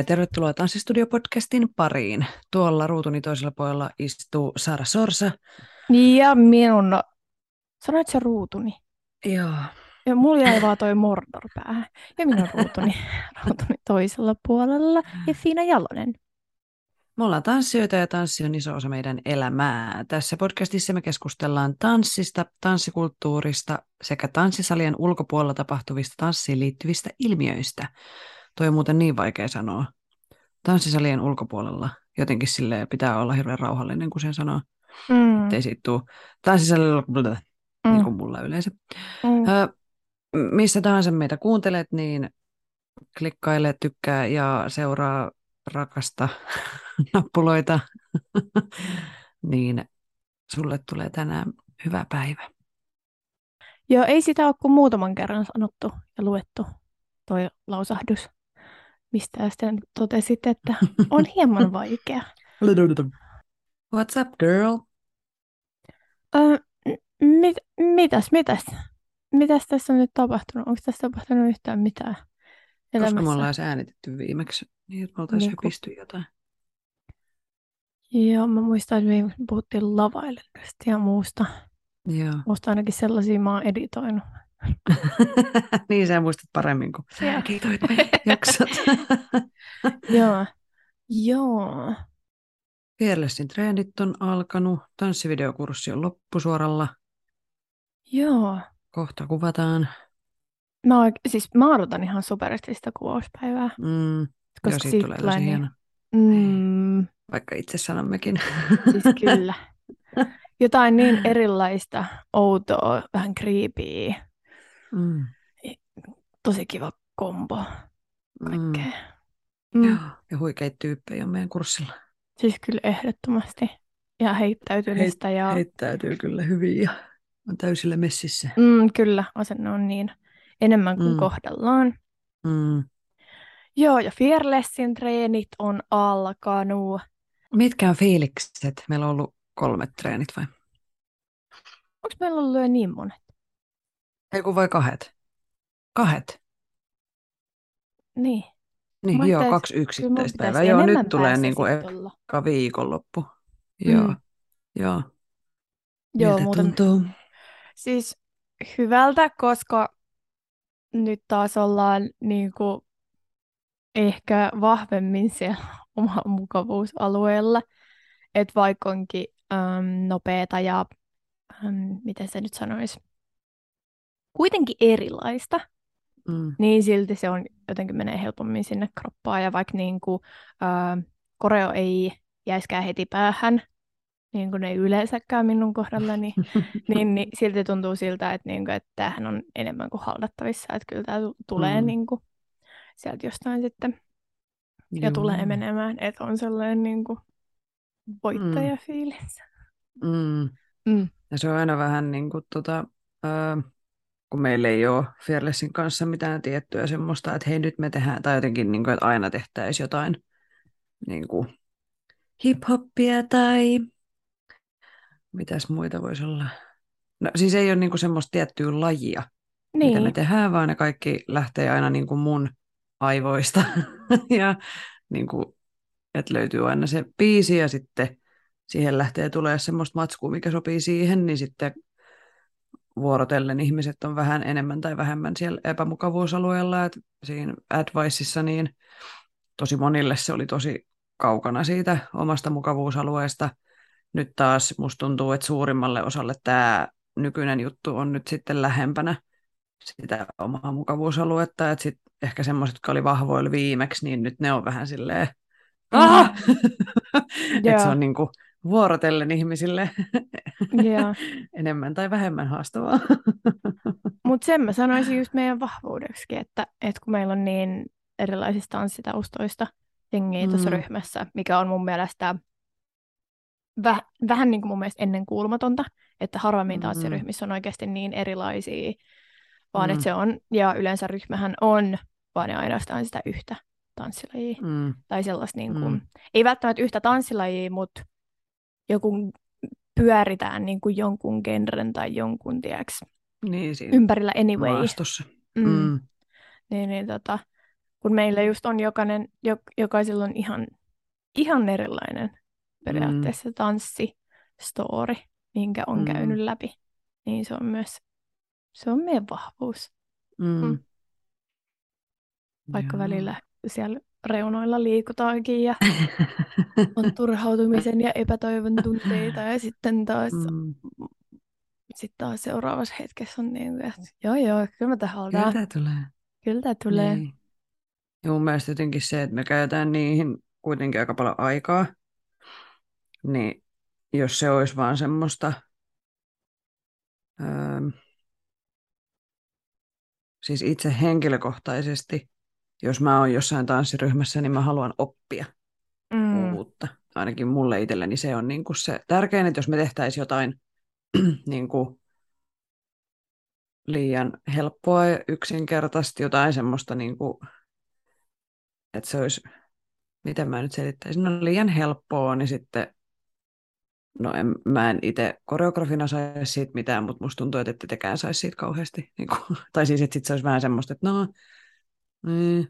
ja tervetuloa Tanssistudio-podcastin pariin. Tuolla ruutuni toisella puolella istuu Sara Sorsa. Ja minun, no, sanoit se ruutuni? Joo. Ja mulla jäi vaan toi Mordor päähän. Ja minun ruutuni, ruutuni toisella puolella ja Fiina Jalonen. Me ollaan tanssijoita ja tanssi on iso osa meidän elämää. Tässä podcastissa me keskustellaan tanssista, tanssikulttuurista sekä tanssisalien ulkopuolella tapahtuvista tanssiin liittyvistä ilmiöistä. Toi on muuten niin vaikea sanoa. Tanssisalien ulkopuolella jotenkin sille pitää olla hirveän rauhallinen, kun sen sanoo. Mm. Ettei siitä tule tanssisalien ulkopuolella, Mm. niin kuin mulla yleensä. Mm. Ö, missä tahansa meitä kuuntelet, niin klikkaile, tykkää ja seuraa rakasta nappuloita, niin sulle tulee tänään hyvä päivä. Joo, ei sitä ole kuin muutaman kerran sanottu ja luettu toi lausahdus, mistä sitten totesit, että on hieman vaikea. What's up, girl? Ö, m- mit, mitäs, mitäs? Mitäs tässä on nyt tapahtunut? Onko tässä tapahtunut yhtään mitään Koska me elämässä? ollaan edes äänitetty viimeksi, niin että me oltaisiin Niin kuin- höpisty jotain. Joo, mä muistan, että me puhuttiin lavailusta ja muusta. Joo. Musta ainakin sellaisia mä oon editoinut. niin sä muistat paremmin kuin Joo. kiitoit meidän jaksot. Joo. Joo. Fearlessin treenit on alkanut, tanssivideokurssi on loppusuoralla, Joo. kohta kuvataan. Mä, siis mä odotan ihan superisti sitä kuvauspäivää. Mm, joo, Koska siitä siitä tulee tosi niin- hieno, Mm, vaikka itse sanommekin. siis kyllä. Jotain niin erilaista, outoa, vähän creepyä. Mm, Tosi kiva kombo mm, kaikkea. Mm. joo. Ja huikeita tyyppejä on meidän kurssilla. Siis kyllä ehdottomasti. Ja heittäytymistä ja... Heittäytyy kyllä hyvin ja on täysillä messissä. Mm, kyllä, asenne on niin enemmän kuin Mm. kohdallaan. Mm. Joo, ja Fearlessin treenit on alkanut. Mitkä on fiilikset? Meillä on ollut kolmet treenit vai? Onko meillä ollut jo niin monet? Ei kun vai kahdet? Kahdet? Niin. Niin, Mä joo, ajattelin, kaksi yksittäistä päivää. Joo, nyt tulee niin kuin eka viikonloppu. Joo, Mm. joo. Joo, Miltä muuten tuntuu? siis hyvältä, koska nyt taas ollaan niin kuin ehkä vahvemmin siellä omalla mukavuusalueella. Että vaikka onkin äm, nopeata ja äm, miten se nyt sanoisi, kuitenkin erilaista, Mm. niin silti se on jotenkin menee helpommin sinne kroppaan. Ja vaikka niin kuin, ää, koreo ei jäiskään heti päähän, niin kuin ne ei yleensäkään minun kohdallani, niin, niin silti tuntuu siltä, että, niin kuin, että tämähän on enemmän kuin haldattavissa. Että kyllä tämä tu- tulee Mm. niin kuin, sieltä jostain sitten ja Joo. tulee menemään. Että on sellainen niin kuin, voittajafiilis. Mm. Mm. Ja se on aina vähän niin kuin tota, ää, kun meillä ei ole Fearlessin kanssa mitään tiettyä semmoista, että hei nyt me tehdään, tai jotenkin niin kuin, että aina tehtäisiin jotain niin kuin hip-hoppia tai mitäs muita voisi olla. No siis ei ole niin kuin semmoista tiettyä lajia, mitä me Niin, tehdään, vaan ne kaikki lähtee aina niin kuin mun aivoista. ja niin kuin, että löytyy aina se biisi ja sitten siihen lähtee tulee semmoista matskua, mikä sopii siihen, niin sitten vuorotellen ihmiset on vähän enemmän tai vähemmän siellä epämukavuusalueella. Et siinä adviceissa niin tosi monille se oli tosi kaukana siitä omasta mukavuusalueesta. Nyt taas musta tuntuu, että suurimmalle osalle tämä nykyinen juttu on nyt sitten lähempänä sitä omaa mukavuusaluetta, että sitten ehkä semmoiset, jotka oli vahvoilla viimeksi, niin nyt ne on vähän silleen, ah! että se on niinku vuorotellen ihmisille Joo. enemmän tai vähemmän haastavaa. Mutta sen mä sanoisin just meidän vahvuudeksi, että, että kun meillä on niin erilaisista tanssitaustoista jengiä tuossa Mm. ryhmässä, mikä on mun mielestä väh, vähän niin kuin mun mielestä ennenkuulumatonta, että harvemmin Mm. tanssiryhmissä on oikeasti niin erilaisia, vaan Mm. että se on, ja yleensä ryhmähän on vaan ja ainoastaan sitä yhtä tanssilajia. Mm. Tai sellaista, niin kuin, Mm. ei välttämättä yhtä tanssilajia, mutta joku pyöritään niin kuin jonkun genren tai jonkun, tiedäks, Niin siinä ympärillä anyway. maastossa. Mm. Mm. Niin, niin tota, kun meillä just on jokainen, jo, jokaisella on ihan, ihan erilainen periaatteessa mm. tanssistory, minkä on mm. käynyt läpi, niin se on myös, se on meidän vahvuus. Mm. Mm. Vaikka Joo. välillä siellä reunoilla liikutaankin ja on turhautumisen ja epätoivon tunteita ja sitten taas, mm. Sit taas seuraavassa hetkessä on niin että joo joo, kyllä mä tähän Kyllä tämä tulee. Kyllä tämä tulee. Niin. Ja mun mielestä jotenkin se, että me käytetään niihin kuitenkin aika paljon aikaa, niin jos se olisi vaan semmoista, öö, siis itse henkilökohtaisesti, jos mä oon jossain tanssiryhmässä, niin mä haluan oppia Mm. uutta. Ainakin mulle itselleni se on niin kuin se tärkein, että jos me tehtäisiin jotain niin kuin liian helppoa ja yksinkertaisesti, jotain semmoista, niin kuin, että se olisi, miten mä nyt selittäisin, no liian helppoa, niin sitten, no en, mä en itse koreografina saisi siitä mitään, mutta musta tuntuu, että tekään saisi siitä kauheasti. Niin kuin, tai siis, että sit se olisi vähän semmoista, että no, niin,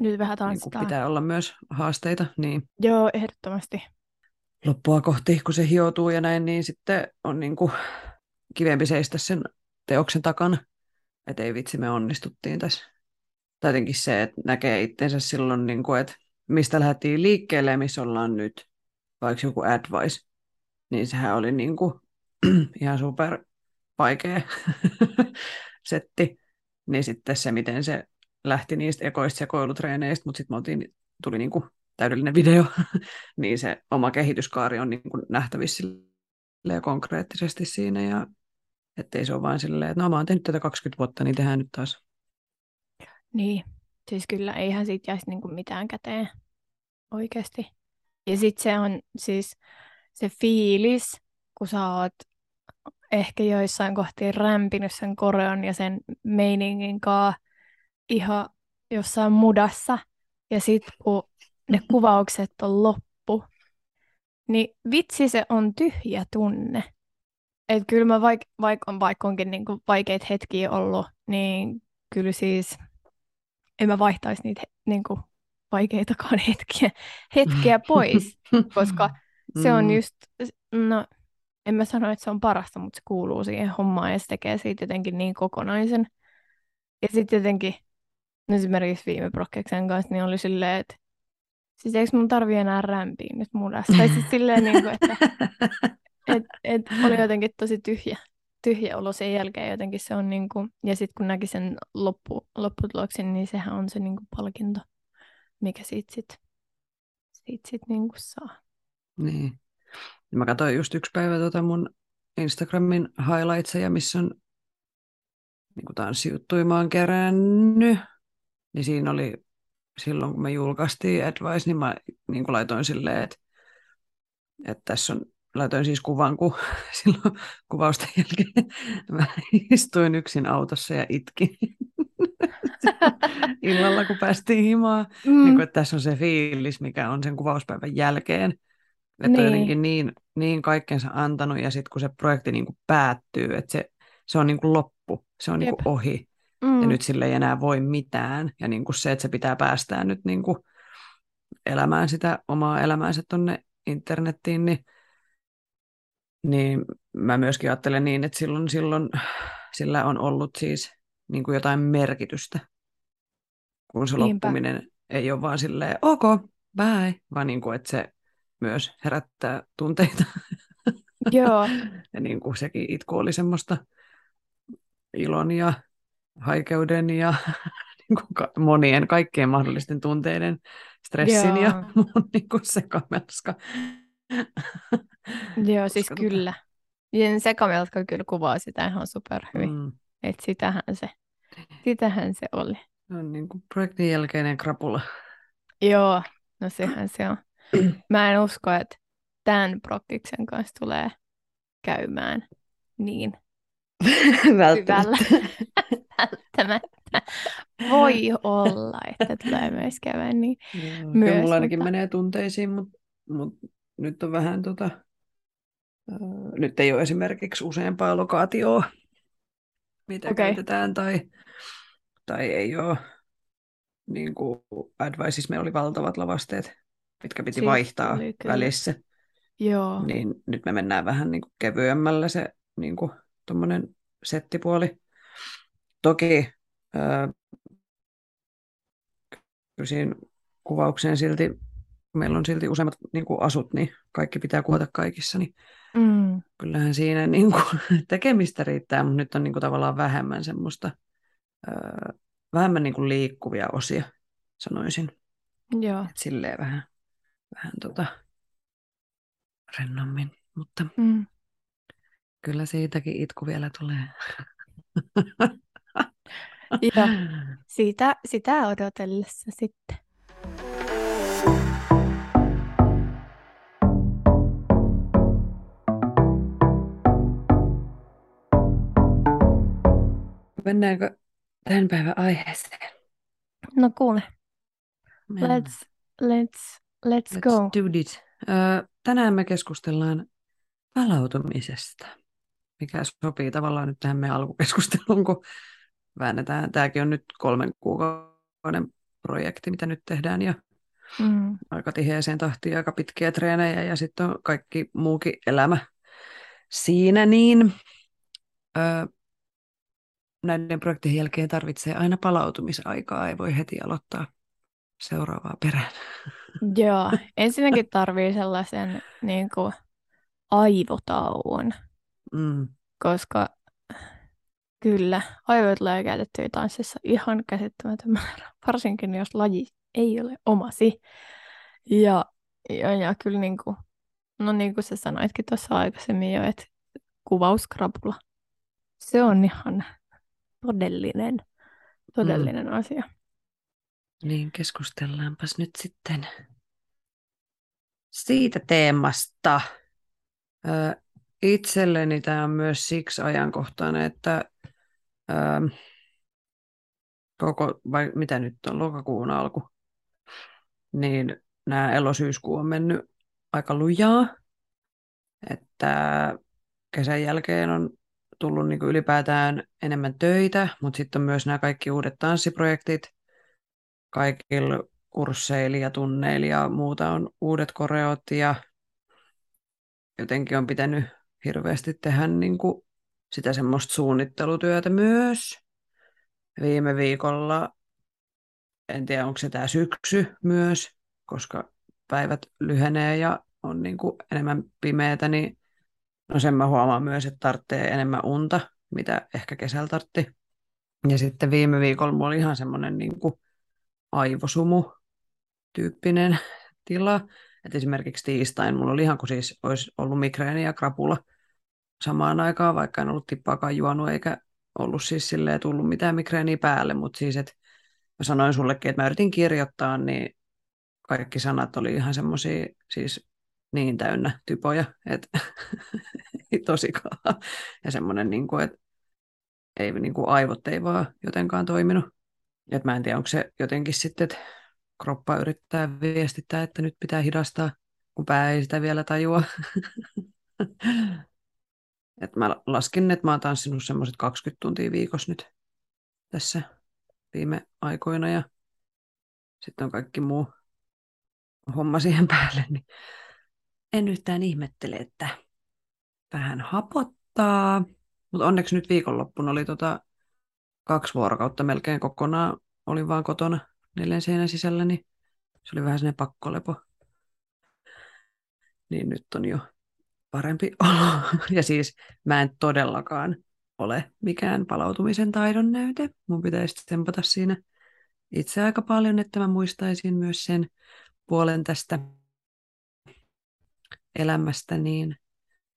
Nyt vähän niin tanssitaan. pitää olla myös haasteita, niin Joo, ehdottomasti. loppua kohti, kun se hioutuu ja näin, niin sitten on niin kuin kivempi seistä sen teoksen takana, että ei vitsi, me onnistuttiin tässä. Tai jotenkin se, että näkee itsensä silloin, niin kuin, että mistä lähdettiin liikkeelle ja missä ollaan nyt, vaikka joku advice, niin sehän oli niin kuin ihan super vaikea setti. Niin sitten se, miten se lähti niistä ekoista sekoilutreeneistä, mutta sitten me oltiin, tuli niin kuin täydellinen video, niin se oma kehityskaari on niin kuin nähtävissä konkreettisesti siinä ja ettei se ole vain silleen, että no mä oon tehnyt tätä 20 vuotta, niin tehdään nyt taas. Niin, siis kyllä eihän siitä jäisi niinku mitään käteen oikeasti. Ja sitten se on siis se fiilis, kun sä oot ehkä joissain kohtiin rämpinyt sen koreon ja sen meiningin kaa ihan jossain mudassa. Ja sitten kun ne kuvaukset on loppu, niin vitsi se on tyhjä tunne. Et kyllä mä vaik, vaik on vaikka onkin niinku vaikeita hetkiä ollut, niin kyllä siis en mä vaihtaisi niitä he- niinku vaikeitakaan hetkiä, hetkiä pois, koska se on Mm. just, no en mä sano, että se on parasta, mutta se kuuluu siihen hommaan ja se tekee siitä jotenkin niin kokonaisen. Ja sitten jotenkin, no esimerkiksi viime Brokkeksen kanssa, niin oli silleen, että siis eikö mun tarvi enää rämpiä nyt mudassa? Tai siis silleen, niin kuin, että et, et oli jotenkin tosi tyhjä, tyhjä olo sen jälkeen jotenkin se on niin kuin, ja sitten kun näki sen loppu, lopputuloksen, niin sehän on se niin kuin palkinto, mikä siitä sitten siitä sit niin kuin saa. Niin. Ja Mä katsoin just yksi päivä tuota mun Instagramin highlightseja, missä on niin tanssijuttuja mä oon kerännyt. Niin siinä oli silloin, kun me julkaistiin Advice, niin mä niin kuin laitoin silleen, että, että tässä on, laitoin siis kuvan, kun silloin kuvausten jälkeen mä istuin yksin autossa ja itkin illalla, kun päästiin himaan. Mm. Niin kuin, että tässä on se fiilis, mikä on sen kuvauspäivän jälkeen. Että on Niin. jotenkin niin, niin kaikkensa antanut ja sitten kun se projekti niin kuin päättyy, että se, se on niin kuin loppu, se on niin kuin ohi mm. ja nyt sille ei enää voi mitään. Ja niin kuin se, että se pitää päästää nyt niin kuin elämään sitä omaa elämäänsä tuonne internettiin, niin, niin mä myöskin ajattelen niin, että silloin, silloin sillä on ollut siis niin kuin jotain merkitystä, kun se Niinpä. loppuminen ei ole vaan silleen, ok, bye, vaan niin kuin, että se myös herättää tunteita. Joo, Ja niin kuin sekin itku oli semmoista ilon ja haikeuden ja niin kuin ka- monien, kaikkien mahdollisten tunteiden, stressin ja Joo. muun niin kuin sekamelska. Joo, siis Koska kyllä. Ja sekamelska kyllä kuvaa sitä ihan superhyvin. Mm, Että sitähän se, sitähän se oli. se on niin kuin projektin jälkeinen krapula. Joo, no sehän se on. Mä en usko, että tämän prokkiksen kanssa tulee käymään niin hyvällä. Välttämättä. Voi olla, että tulee myös käymään niin. Joo, Myös, mulla ainakin mutta- menee tunteisiin, mutta mut nyt on vähän tota, nyt ei ole esimerkiksi useampaa lokaatioa, mitä Okei. käytetään, tai, tai ei ole, niin kuin Adviceissa meillä oli valtavat lavasteet, mitkä piti Siis vaihtaa oli kyllä. välissä, Joo, niin nyt me mennään vähän niin kuin kevyemmällä se niin kuin settipuoli. Toki ää, kyllä siinä kuvaukseen silti, meillä on silti useammat niin kuin asut, niin kaikki pitää kuvata kaikissa, niin mm, kyllähän siinä niin kuin, tekemistä riittää, mutta nyt on niin kuin, tavallaan vähemmän semmoista, ää, vähemmän niin kuin liikkuvia osia, sanoisin. joo. Et silleen vähän, vähän tota, rennommin, mutta Mm. kyllä siitäkin itku vielä tulee. Joo. Sitä, sitä odotellessa sitten. Mennäänkö tämän päivän aiheeseen? No kuule, let's, let's, let's, Let's go. do it. Ö, tänään me keskustellaan palautumisesta, mikä sopii tavallaan nyt tähän meidän alkukeskusteluun, kun väännetään. Tämäkin on nyt kolmen kuukauden projekti, mitä nyt tehdään, ja Mm. aika tiheeseen tahtiin, aika pitkiä treenejä, ja sitten on kaikki muukin elämä siinä, niin ö, näiden projektien jälkeen tarvitsee aina palautumisaikaa, ei voi heti aloittaa seuraavaa perään. Joo, ensinnäkin tarvii sellaisen niin kuin, aivotauon, Mm. koska kyllä, aivoja tulee käytettyä tanssissa ihan käsittämätön määrä, varsinkin jos laji ei ole omasi. Ja, ja, ja kyllä niin kuin, no niin kuin sä sanoitkin tuossa aikaisemmin jo, että kuvauskrapula, se on ihan todellinen, todellinen mm. asia. Niin keskustellaanpas nyt sitten. Siitä teemasta. Ö, itselleni tämä on myös siksi ajankohtainen, että ö, koko, vai mitä nyt on, lokakuun alku, niin nämä elosyyskuu on mennyt aika lujaa, että kesän jälkeen on tullut niin kuin ylipäätään enemmän töitä, mutta sitten on myös nämä kaikki uudet tanssiprojektit, kaikilla kursseilla ja tunneilla ja muuta on uudet koreot ja jotenkin on pitänyt hirveästi tehdä niin kuin sitä semmoista suunnittelutyötä myös. Viime viikolla, en tiedä onko se tämä syksy myös, koska päivät lyhenee ja on niin kuin enemmän pimeätä, niin no sen mä huomaan myös, että tarvitsee enemmän unta, mitä ehkä kesällä tartti. Ja sitten viime viikolla mulla oli ihan semmoinen niin kuin aivosumu tyyppinen tila. Et esimerkiksi tiistain mulla oli ihan kuin siis olisi ollut migreeni ja krapula samaan aikaan, vaikka en ollut tippaakaan juonut eikä ollut siis silleen tullut mitään migreeniä päälle, mutta siis että mä sanoin sullekin, että mä yritin kirjoittaa, niin kaikki sanat oli ihan semmoisia siis niin täynnä typoja, että ei tosikaan. Ja semmoinen, niin kuin, että ei, niin kuin aivot ei vaan jotenkaan toiminut. Et mä en tiedä, onko se jotenkin sitten, että kroppa yrittää viestittää, että nyt pitää hidastaa, kun pää ei sitä vielä tajua. Et mä laskin, että mä oon tanssinut semmoiset 20 tuntia viikossa nyt tässä viime aikoina ja sitten on kaikki muu homma siihen päälle, niin en yhtään ihmettele, että vähän hapottaa. Mutta onneksi nyt viikonloppuna oli tota kaksi vuorokautta melkein kokonaan. Olin vaan kotona neljän seinän sisällä, niin se oli vähän sellainen pakkolepo. Niin nyt on jo parempi olo. Ja siis mä en todellakaan ole mikään palautumisen taidon näyte. Mun pitäisi tempata siinä itse aika paljon, että mä muistaisin myös sen puolen tästä elämästä, niin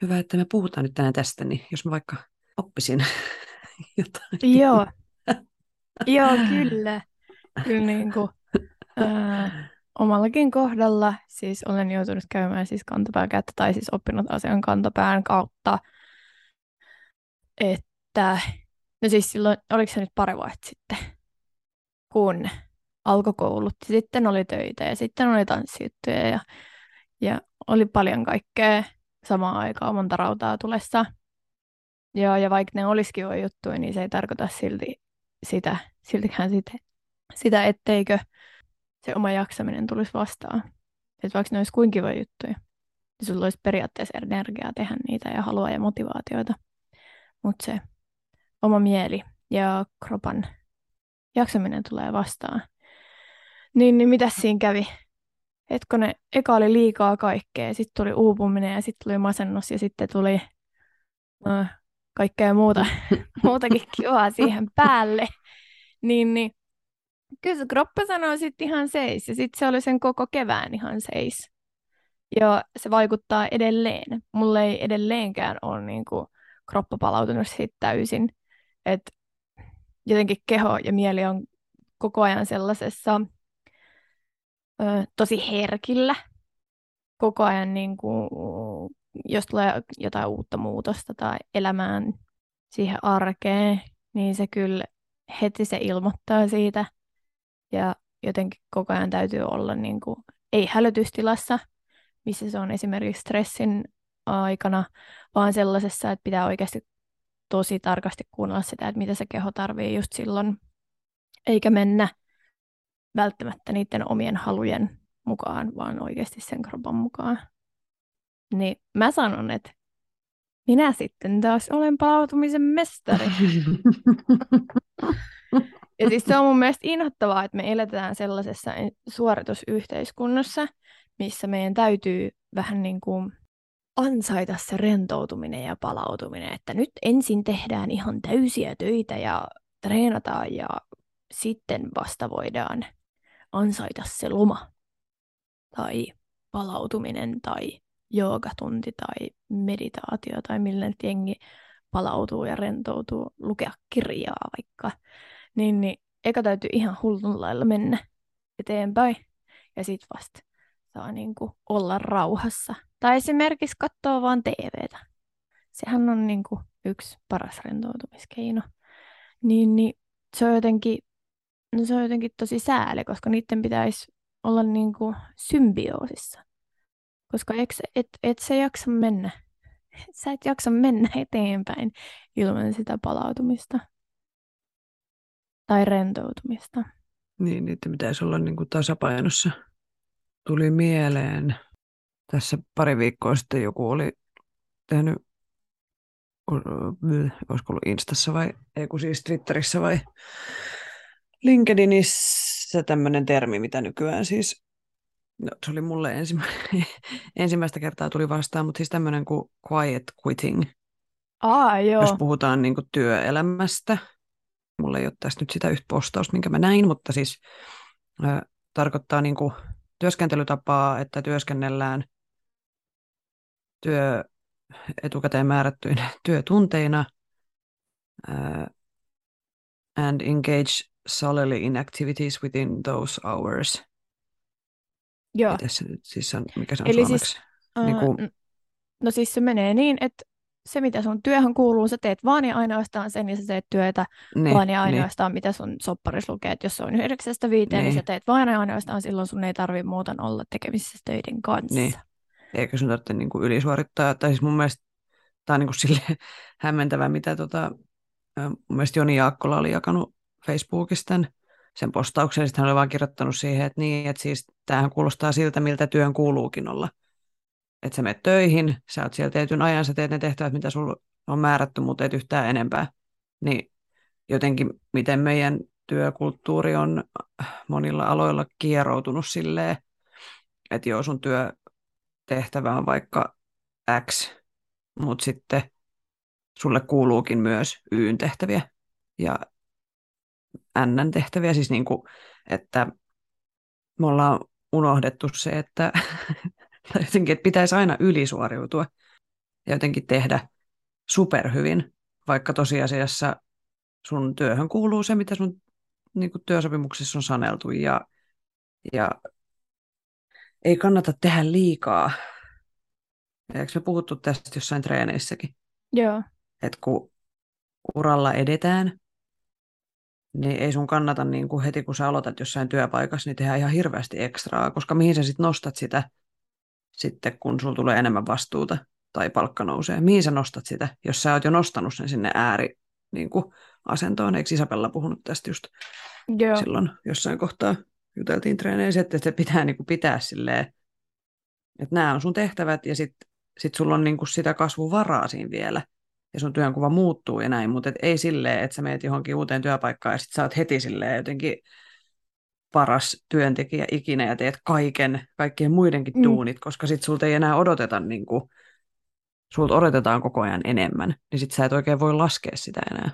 hyvä, että me puhutaan nyt tänään tästä, niin jos mä vaikka oppisin jotain. Joo, Joo kyllä. Kyllä niin kuin, ää, omallakin kohdalla siis olen joutunut käymään siis kantapääkäyttä tai siis oppinut asian kantapään kautta, että no siis silloin, oliko se nyt pari vuotta sitten, kun alkoi koulut, sitten oli töitä ja sitten oli tanssijuttuja ja, ja oli paljon kaikkea samaan aikaan, monta rautaa tulessa. Ja, ja vaikka ne olisikin jo juttuja, niin se ei tarkoita silti sitä, siltikään sitä, sitä, etteikö se oma jaksaminen tulisi vastaan. Että vaikka ne olisi kuinka kiva juttuja, niin sulla olisi periaatteessa energiaa tehdä niitä ja halua ja motivaatioita. Mutta se oma mieli ja kropan jaksaminen tulee vastaan. Niin, niin mitä siinä kävi? Etkö ne, eka oli liikaa kaikkea, sitten tuli uupuminen ja sitten tuli masennus ja sitten tuli uh, kaikkea muuta, muutakin kivaa siihen päälle. Niin, niin kyllä se kroppa sanoo sitten ihan seis ja sitten se oli sen koko kevään ihan seis. Ja se vaikuttaa edelleen. Mulle ei edelleenkään ole niin kuin, kroppa palautunut siitä täysin. Että jotenkin keho ja mieli on koko ajan sellaisessa ö, tosi herkillä. Koko ajan, niin kuin, jos tulee jotain uutta muutosta tai elämään siihen arkeen, niin se kyllä heti se ilmoittaa siitä. Ja jotenkin koko ajan täytyy olla niin kuin, ei hälytystilassa, missä se on esimerkiksi stressin aikana, vaan sellaisessa, että pitää oikeasti tosi tarkasti kuunnella sitä, että mitä se keho tarvii just silloin, eikä mennä välttämättä niiden omien halujen mukaan, vaan oikeasti sen kropan mukaan. Niin mä sanon, että minä sitten taas olen palautumisen mestari. ja siis se on mun mielestä inhottavaa, että me eletään sellaisessa suoritusyhteiskunnassa, missä meidän täytyy vähän niin kuin ansaita se rentoutuminen ja palautuminen, että nyt ensin tehdään ihan täysiä töitä ja treenataan ja sitten vasta voidaan ansaita se loma tai palautuminen tai joogatunti tai meditaatio tai millä nyt jengi palautuu ja rentoutuu, lukea kirjaa vaikka, niin, niin eka täytyy ihan hullun lailla mennä eteenpäin ja sitten vasta saa niin kuin olla rauhassa. Tai esimerkiksi katsoa vaan TVtä. Sehän on niin kuin yksi paras rentoutumiskeino. Niin, niin se on jotenkin, no se on jotenkin tosi sääli, koska niiden pitäisi olla niin kuin symbioosissa. Koska et, et, et sä jaksa mennä. Sä et jaksa mennä eteenpäin ilman sitä palautumista. Tai rentoutumista. Niin, niiden pitäisi olla niin kuin tasapainossa. Tuli mieleen, tässä pari viikkoa sitten joku oli tehnyt, olisiko ollut Instassa vai, ei kun siis Twitterissä vai LinkedInissä tämmöinen termi, mitä nykyään siis No, se oli mulle ensimmä, ensimmäistä kertaa tuli vastaan, mutta siis tämmöinen kuin quiet quitting. Aa, joo. Jos puhutaan niin kuin työelämästä. Mulla ei ole tässä nyt sitä yhtä postausta, minkä mä näin, mutta siis ö, tarkoittaa niin kuin työskentelytapaa, että työskennellään työ etukäteen määrättyinä työtunteina uh, and engage solely in activities within those hours – Joo. Miten se nyt siis on, mikä se on Eli suomeksi? siis, niin kuin... uh, no siis se menee niin, että se mitä sun työhön kuuluu, sä teet vaan ja ainoastaan sen ja sä teet työtä niin, vaan ja niin. ainoastaan niin. mitä sun sopparis lukee. Et jos se on yhdeksästä viiteen, niin. niin sä teet vaan ja ainoastaan silloin sun ei tarvitse muuta olla tekemisissä töiden kanssa. Niin. Eikä sun tarvitse niin kuin ylisuorittaa. Tai siis mun mielestä tämä on niin kuin sille hämmentävää, mitä tota, mun mielestä Joni Jaakkola oli jakanut Facebookista sen postauksen, sitten hän oli vaan kirjoittanut siihen, että niin, että siis tämähän kuulostaa siltä, miltä työn kuuluukin olla. Että sä menet töihin, sä oot siellä tietyn ajan, sä teet ne tehtävät, mitä sulla on määrätty, mutta et yhtään enempää. Niin jotenkin, miten meidän työkulttuuri on monilla aloilla kieroutunut silleen, että joo, sun työtehtävä on vaikka X, mutta sitten sulle kuuluukin myös Y tehtäviä. Ja N-tehtäviä, siis niin kuin, että me ollaan unohdettu se, että tai jotenkin, että pitäisi aina ylisuoriutua ja jotenkin tehdä superhyvin, vaikka tosiasiassa sun työhön kuuluu se, mitä sun niin kuin työsopimuksessa on saneltu ja, ja ei kannata tehdä liikaa. Eikö me puhuttu tästä jossain treeneissäkin? Joo. Että kun uralla edetään, niin ei sun kannata niin kuin heti kun sä aloitat jossain työpaikassa, niin tehdä ihan hirveästi ekstraa, koska mihin sä sitten nostat sitä sitten, kun sulla tulee enemmän vastuuta tai palkka nousee. Mihin sä nostat sitä, jos sä oot jo nostanut sen sinne ääri niin kuin asentoon. Eikö Isabella puhunut tästä just Joo. silloin jossain kohtaa juteltiin treeneissä, että se pitää niin kuin pitää silleen, että nämä on sun tehtävät ja sitten sit sulla on niin kuin sitä kasvuvaraa siinä vielä ja sun työnkuva muuttuu ja näin, mutta et ei silleen, että sä meet johonkin uuteen työpaikkaan ja sitten sä oot heti silleen jotenkin paras työntekijä ikinä ja teet kaiken, kaikkien muidenkin Mm. duunit, koska sitten sulta ei enää odoteta, niin kuin, sulta odotetaan koko ajan enemmän, niin sitten sä et oikein voi laskea sitä enää.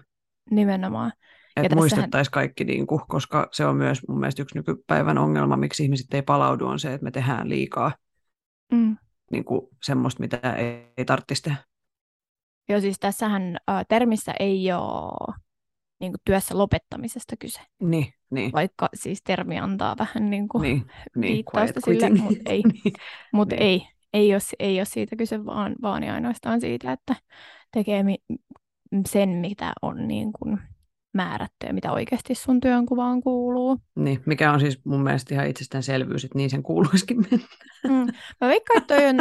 Nimenomaan. Että tässähän- muistettaisiin kaikki, niin kuin, koska se on myös mun mielestä yksi nykypäivän ongelma, miksi ihmiset ei palaudu, on se, että me tehdään liikaa Mm. niin kuin, semmoista, mitä ei, ei tarvitsisi tehdä. Joo, siis tässähän ä, termissä ei ole niin kuin työssä lopettamisesta kyse, Niin, niin, vaikka siis termi antaa vähän niin kuin niin, niin viittausta sille, quitting. mut ei. niin, Mutta Niin. ei, ei ole, ei ole siitä kyse, vaan, vaan ja ainoastaan siitä, että tekee mi- sen, mitä on niin kuin määrätty ja mitä oikeasti sun työnkuvaan kuuluu. niin, mikä on siis mun mielestä ihan itsestäänselvyys, että niin sen kuuluisikin mennä. Mm. Mä veikkaan, että toi on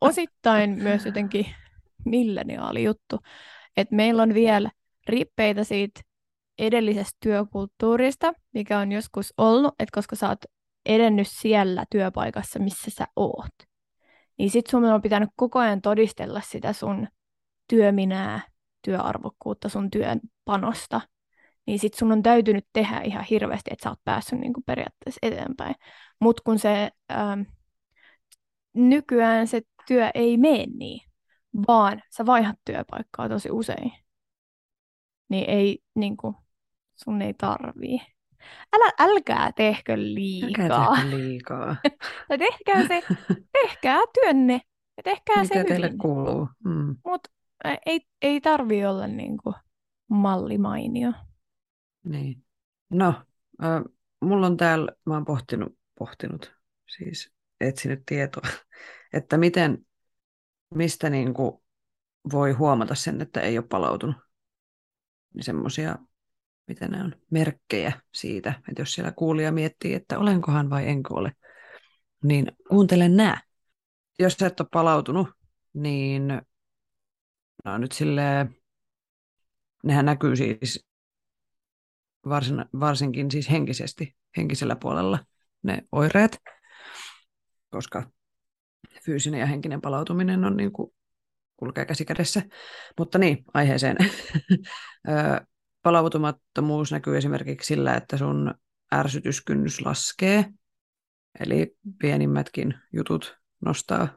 osittain myös jotenkin milleniaali juttu, että meillä on vielä rippeitä siitä edellisestä työkulttuurista, mikä on joskus ollut, että koska sä oot edennyt siellä työpaikassa, missä sä oot, niin sit sun on pitänyt koko ajan todistella sitä sun työminää, työarvokkuutta, sun työn panosta, niin sit sun on täytynyt tehdä ihan hirveästi, että sä oot päässyt niin periaatteessa eteenpäin. Mutta kun se ähm, nykyään se työ ei mene niin, vaan sä vaihdat työpaikkaa tosi usein, niin ei niin kuin, sun ei tarvii. Älä, älkää tehkö liikaa. Älkää tehkö liikaa. Tai tehkää se, tehkää työnne ja tehkää se Mikä teille hyvin. kuuluu? Mm. Mutta ei, ei tarvii olla niin kuin mallimainio. Niin. No, äh, mulla on täällä, mä oon pohtinut, pohtinut, siis etsinyt tietoa, että miten, mistä niin kuin voi huomata sen, että ei ole palautunut. Niin semmoisia, mitä ne on, merkkejä siitä, että jos siellä kuulija miettii, että olenkohan vai enkö ole, niin kuuntele nää. Jos sä et ole palautunut, niin no nyt silleen, nehän näkyy siis varsin, varsinkin siis henkisesti, henkisellä puolella ne oireet, koska fyysinen ja henkinen palautuminen on niin kuin kulkee käsi kädessä. Mutta niin, aiheeseen. Palautumattomuus näkyy esimerkiksi sillä, että sun ärsytyskynnys laskee, eli pienimmätkin jutut nostaa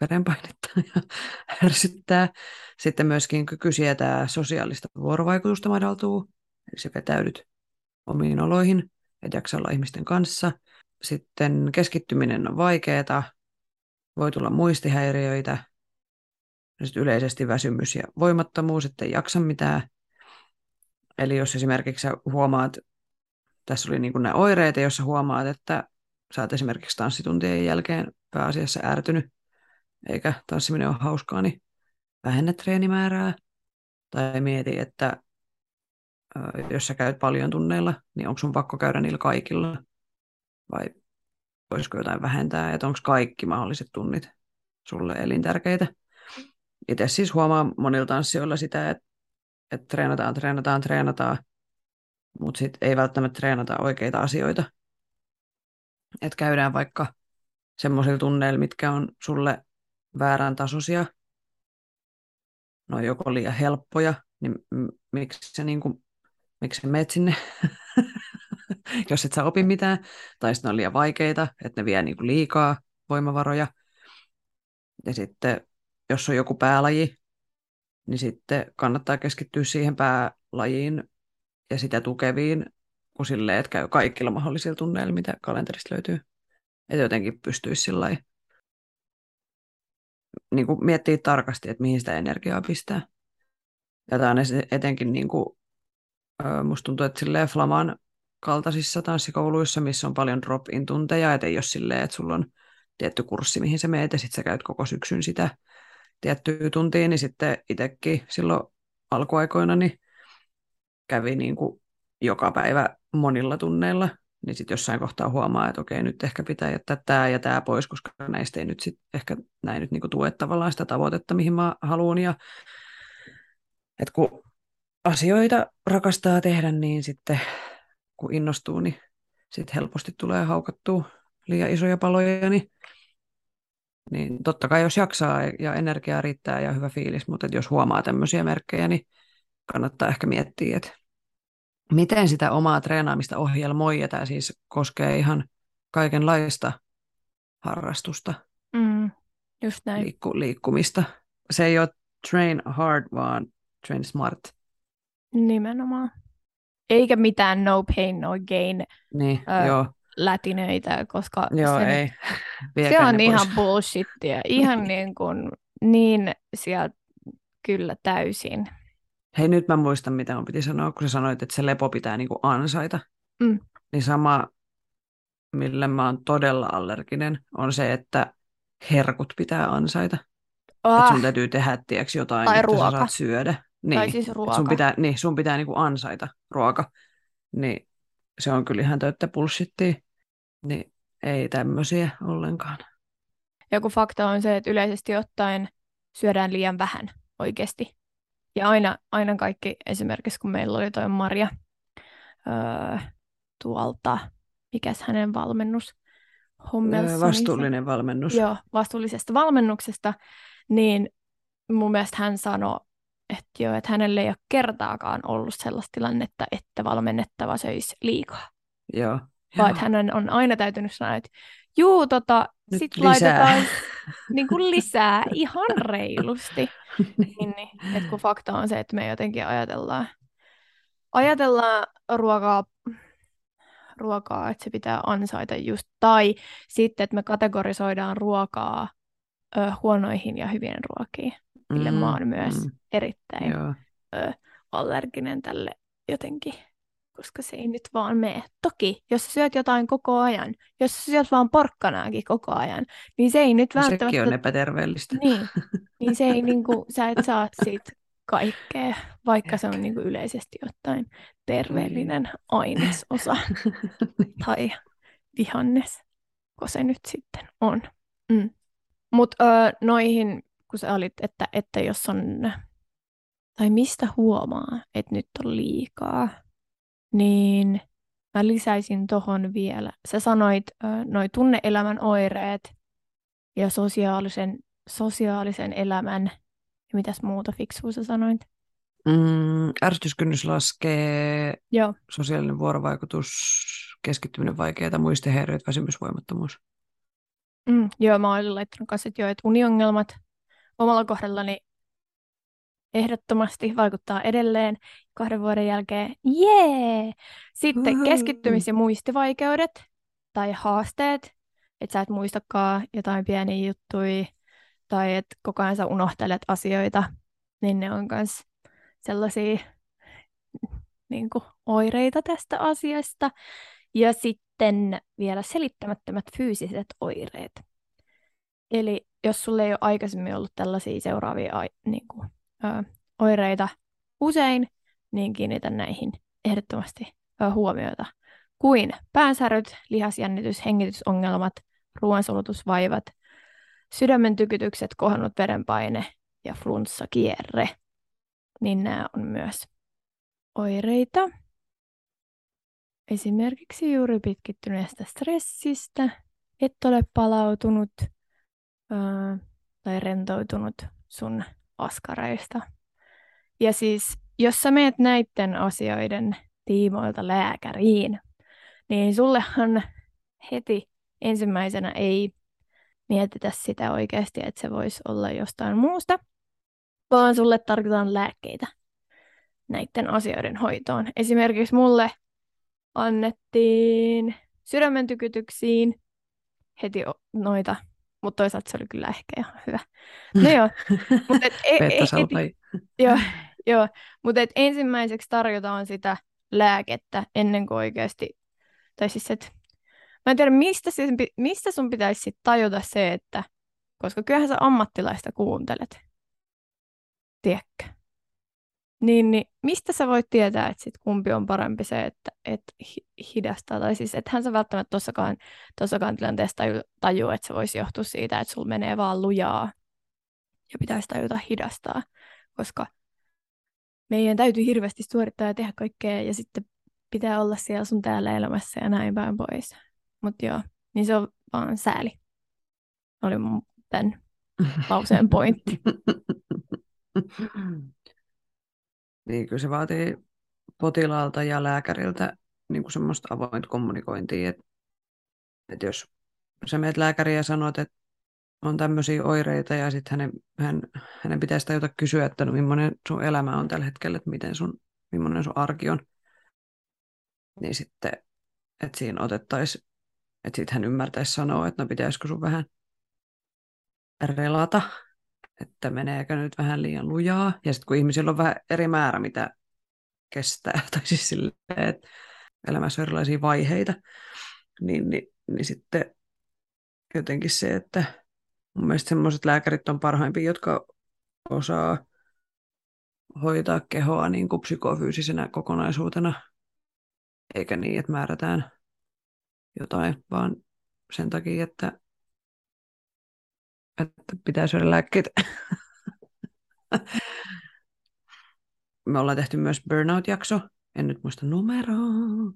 verenpainetta ja ärsyttää. Sitten myöskin kyky sietää sosiaalista vuorovaikutusta madaltuu, eli se vetäydyt omiin oloihin, et jaksa olla ihmisten kanssa. Sitten keskittyminen on vaikeaa, voi tulla muistihäiriöitä, yleisesti väsymys ja voimattomuus, ettei jaksa mitään. Eli jos esimerkiksi huomaat, tässä oli niin kuin nämä oireet, jos huomaat, että sä oot esimerkiksi tanssituntien jälkeen pääasiassa ärtynyt, eikä tanssiminen ole hauskaa, niin vähennä treenimäärää. Tai mieti, että jos sä käyt paljon tunneilla, niin onko sun pakko käydä niillä kaikilla? Vai voisiko jotain vähentää, että onko kaikki mahdolliset tunnit sulle elintärkeitä? Itse siis huomaa monilla tanssijoilla sitä, että, että treenataan, treenataan, treenataan, mutta sitten ei välttämättä treenata oikeita asioita. Että käydään vaikka semmoisilla tunneilla, mitkä on sulle väärän tasoisia, no joko liian helppoja, niin miksi sä, niin kuin, miksi sä meet sinne, jos et sä opi mitään, tai sitten ne on liian vaikeita, että ne vie niin kuin liikaa voimavaroja. Ja sitten, jos on joku päälaji, niin sitten kannattaa keskittyä siihen päälajiin ja sitä tukeviin, kuin silleen, että käy kaikilla mahdollisilla tunneilla, mitä kalenterista löytyy. Että jotenkin pystyisi sillä niin kuin miettiä tarkasti, että mihin sitä energiaa pistää. Ja tämä on etenkin, niin kuin, musta tuntuu, että Flaman kaltaisissa tanssikouluissa, missä on paljon drop-in tunteja, että ei ole silleen, että sulla on tietty kurssi, mihin sä meet, ja sitten sä käyt koko syksyn sitä tiettyä tuntia, niin sitten itsekin silloin alkuaikoina niin kävi niin kuin joka päivä monilla tunneilla, niin sitten jossain kohtaa huomaa, että okei, nyt ehkä pitää jättää tämä ja tämä pois, koska näistä ei nyt sit ehkä näin nyt niinku tue tavallaan sitä tavoitetta, mihin mä haluan. Ja, että kun asioita rakastaa tehdä, niin sitten kun innostuu, niin sitten helposti tulee haukattua liian isoja paloja, niin, niin totta kai jos jaksaa ja energiaa riittää ja hyvä fiilis, mutta jos huomaa tämmöisiä merkkejä, niin kannattaa ehkä miettiä, että miten sitä omaa treenaamista ohjelmoi, ja tämä siis koskee ihan kaikenlaista harrastusta, mm, just näin. Liikku, liikkumista. Se ei ole train hard, vaan train smart. Nimenomaan. Eikä mitään no pain, no gain niin, ö, joo. lätinöitä, koska joo, se, ei. se on ihan bullshittia. Ihan niin kuin, niin sieltä kyllä täysin. Hei, nyt mä muistan, mitä mun piti sanoa, kun sä sanoit, että se lepo pitää niinku ansaita. Mm. Niin sama, millä mä oon todella allerginen, on se, että herkut pitää ansaita. Ah. Että sun täytyy tehdä, tiedätkö, jotain, tai että ruoka. sä saat syödä. Niin, tai siis ruoka. Sun pitää, niin, sun pitää niinku ansaita ruoka. Niin se on kyllä ihan täyttä bullshittia. Niin ei tämmöisiä ollenkaan. Joku fakta on se, että yleisesti ottaen syödään liian vähän oikeasti. Ja aina, aina kaikki, esimerkiksi kun meillä oli toi Maria öö, tuolta, mikäs hänen valmennus, Hommelssonissa. Vastuullinen valmennus. Joo, vastuullisesta valmennuksesta, niin mun mielestä hän sanoi, että, joo, että hänelle ei ole kertaakaan ollut sellaista tilannetta, että valmennettava söisi liikaa. Joo. Vaan että hänen on aina täytynyt sanoa, että juu, tota, Nyt sit lisää. laitetaan niin kuin lisää ihan reilusti. niin, niin, että kun fakta on se, että me jotenkin ajatellaan, ajatellaan ruokaa, ruokaa, että se pitää ansaita just, tai sitten, että me kategorisoidaan ruokaa ö, huonoihin ja hyvien ruokiin, mille mm, mä oon myös mm. erittäin ö, allerginen tälle jotenkin koska se ei nyt vaan mene. Toki, jos syöt jotain koko ajan, jos syöt vaan porkkanaakin koko ajan, niin se ei nyt no, välttämättä... Sekin on epäterveellistä. Niin, niin se ei niinku, sä et saa siitä kaikkea, vaikka se on niinku yleisesti ottaen terveellinen niin. ainesosa tai vihannes, kun se nyt sitten on. Mm. Mutta noihin, kun sä olit, että, että jos on, tai mistä huomaa, että nyt on liikaa, niin mä lisäisin tuohon vielä. Sä sanoit äh, noi tunneelämän oireet ja sosiaalisen, sosiaalisen elämän, ja mitäs muuta fiksua sä sanoit? Mm, ärsytyskynnys laskee, Joo. sosiaalinen vuorovaikutus, keskittyminen vaikeaa, muistihäiriöt, väsymysvoimattomuus. Mm, joo, mä olin laittanut kanssa, että, joo, että uniongelmat omalla kohdallani ehdottomasti vaikuttaa edelleen kahden vuoden jälkeen. Jee! Sitten keskittymis- ja muistivaikeudet tai haasteet, että sä et muistakaan jotain pieniä juttuja tai että koko ajan sä unohtelet asioita, niin ne on myös sellaisia niin kuin, oireita tästä asiasta. Ja sitten vielä selittämättömät fyysiset oireet. Eli jos sulle ei ole aikaisemmin ollut tällaisia seuraavia niin kuin, ö, oireita usein, niin kiinnitä näihin ehdottomasti ö, huomiota. Kuin päänsäryt, lihasjännitys, hengitysongelmat, ruoansulutusvaivat, sydämen tykytykset, kohonnut verenpaine ja flunssakierre. Niin nämä on myös oireita. Esimerkiksi juuri pitkittyneestä stressistä, et ole palautunut ää, tai rentoutunut sun askareista. Ja siis, jos sä meet näiden asioiden tiimoilta lääkäriin, niin sullehan heti ensimmäisenä ei mietitä sitä oikeasti, että se voisi olla jostain muusta, vaan sulle tarvitaan lääkkeitä näiden asioiden hoitoon. Esimerkiksi mulle annettiin sydämen tykytyksiin heti noita mutta toisaalta se oli kyllä ehkä ihan hyvä. No joo, mutta et, e, e, et, joo, joo, mutta et ensimmäiseksi tarjotaan sitä lääkettä ennen kuin oikeasti, tai siis että mä en tiedä, mistä, se, mistä sun pitäisi sit tajuta se, että, koska kyllähän sä ammattilaista kuuntelet, tiedätkö? Niin, niin mistä sä voit tietää, että sit kumpi on parempi se, että et hidastaa, tai siis ethän sä välttämättä tossakaan, tossakaan tilanteessa taju, taju, että se voisi johtua siitä, että sulla menee vaan lujaa ja pitäisi tajuta hidastaa, koska meidän täytyy hirveästi suorittaa ja tehdä kaikkea ja sitten pitää olla siellä sun täällä elämässä ja näin päin pois. Mutta joo, niin se on vaan sääli. Oli mun tämän lauseen pointti. niin kyllä se vaatii potilaalta ja lääkäriltä niin kuin semmoista avointa kommunikointia, että, että jos sä meet lääkäriä ja sanot, että on tämmöisiä oireita ja sitten hänen, hän, hänen pitäisi tajuta kysyä, että no millainen sun elämä on tällä hetkellä, että miten sun, millainen sun arki on. Niin sitten, että siinä otettaisiin, että sitten hän ymmärtäisi sanoa, että no pitäisikö sun vähän relata, että meneekö nyt vähän liian lujaa. Ja sitten kun ihmisillä on vähän eri määrä, mitä kestää, tai siis silleen, että elämässä on erilaisia vaiheita, niin, niin, niin sitten jotenkin se, että Mun mielestä semmoiset lääkärit on parhaimpia, jotka osaa hoitaa kehoa niin kuin psykofyysisenä kokonaisuutena, eikä niin, että määrätään jotain, vaan sen takia, että, että pitää syödä lääkkeitä. Me ollaan tehty myös burnout-jakso, en nyt muista numeroa,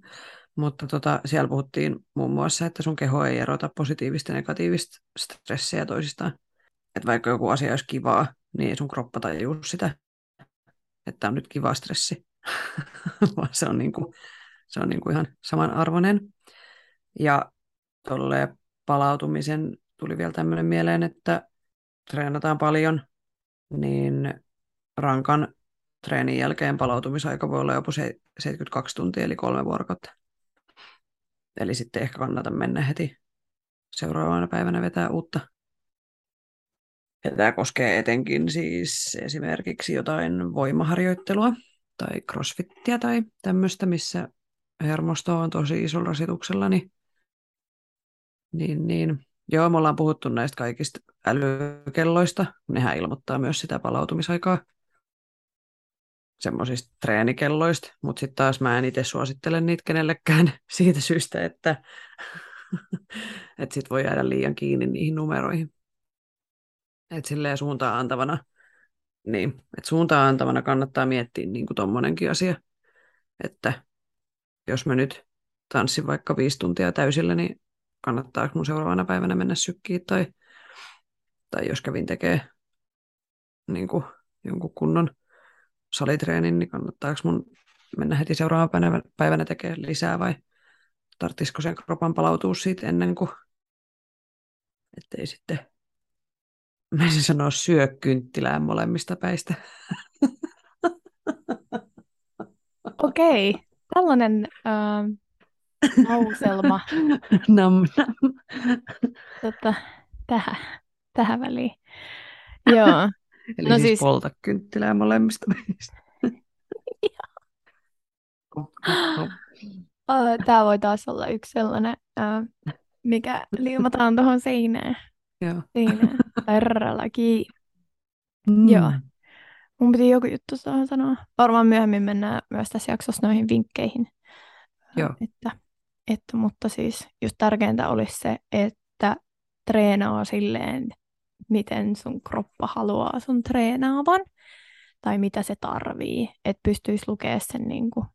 mutta tota, siellä puhuttiin muun muassa, että sun keho ei erota positiivista ja negatiivista stressiä toisistaan. Että vaikka joku asia olisi kivaa, niin ei sun kroppa tajuu sitä, että on nyt kiva stressi. Vaan se on, niinku, se on niinku ihan samanarvoinen. Ja tuolle palautumisen tuli vielä tämmöinen mieleen, että treenataan paljon, niin rankan treenin jälkeen palautumisaika voi olla jopa 72 tuntia, eli kolme vuorokautta. Eli sitten ehkä kannata mennä heti seuraavana päivänä vetää uutta. Ja tämä koskee etenkin siis esimerkiksi jotain voimaharjoittelua tai crossfittiä tai tämmöistä, missä hermosto on tosi isolla rasituksella, niin, niin, niin joo, me ollaan puhuttu näistä kaikista älykelloista. Nehän ilmoittaa myös sitä palautumisaikaa semmoisista treenikelloista, mutta sitten taas mä en itse suosittele niitä kenellekään siitä syystä, että, että sit voi jäädä liian kiinni niihin numeroihin. Että silleen suuntaan antavana, niin, että suuntaan antavana kannattaa miettiä niin kuin tommonenkin asia, että jos mä nyt tanssin vaikka viisi tuntia täysillä, niin kannattaako mun seuraavana päivänä mennä sykkiin tai, tai jos kävin tekee niin kuin jonkun kunnon salitreenin, niin kannattaako mun mennä heti seuraavana päivänä tekemään lisää vai tarvitsisiko sen kropan palautua siitä ennen kuin, ettei sitten, mä en sanoa syö kynttilää molemmista päistä. Okei, okay. tällainen äh, lauselma. nam, nam. Tota, tähän, tähän väliin. Joo. Eli no siis, siis polta kynttilää molemmista päistä. Tämä voi taas olla yksi sellainen, mikä liimataan tuohon seinään. Joo. Seinään. Todellakin. Mm. Joo. Mun piti joku juttu sanoa. Varmaan myöhemmin mennään myös tässä jaksossa noihin vinkkeihin. Joo. Että, että, mutta siis just tärkeintä olisi se, että treenaa silleen miten sun kroppa haluaa sun treenaavan tai mitä se tarvii, että pystyisi lukemaan sen niin kuin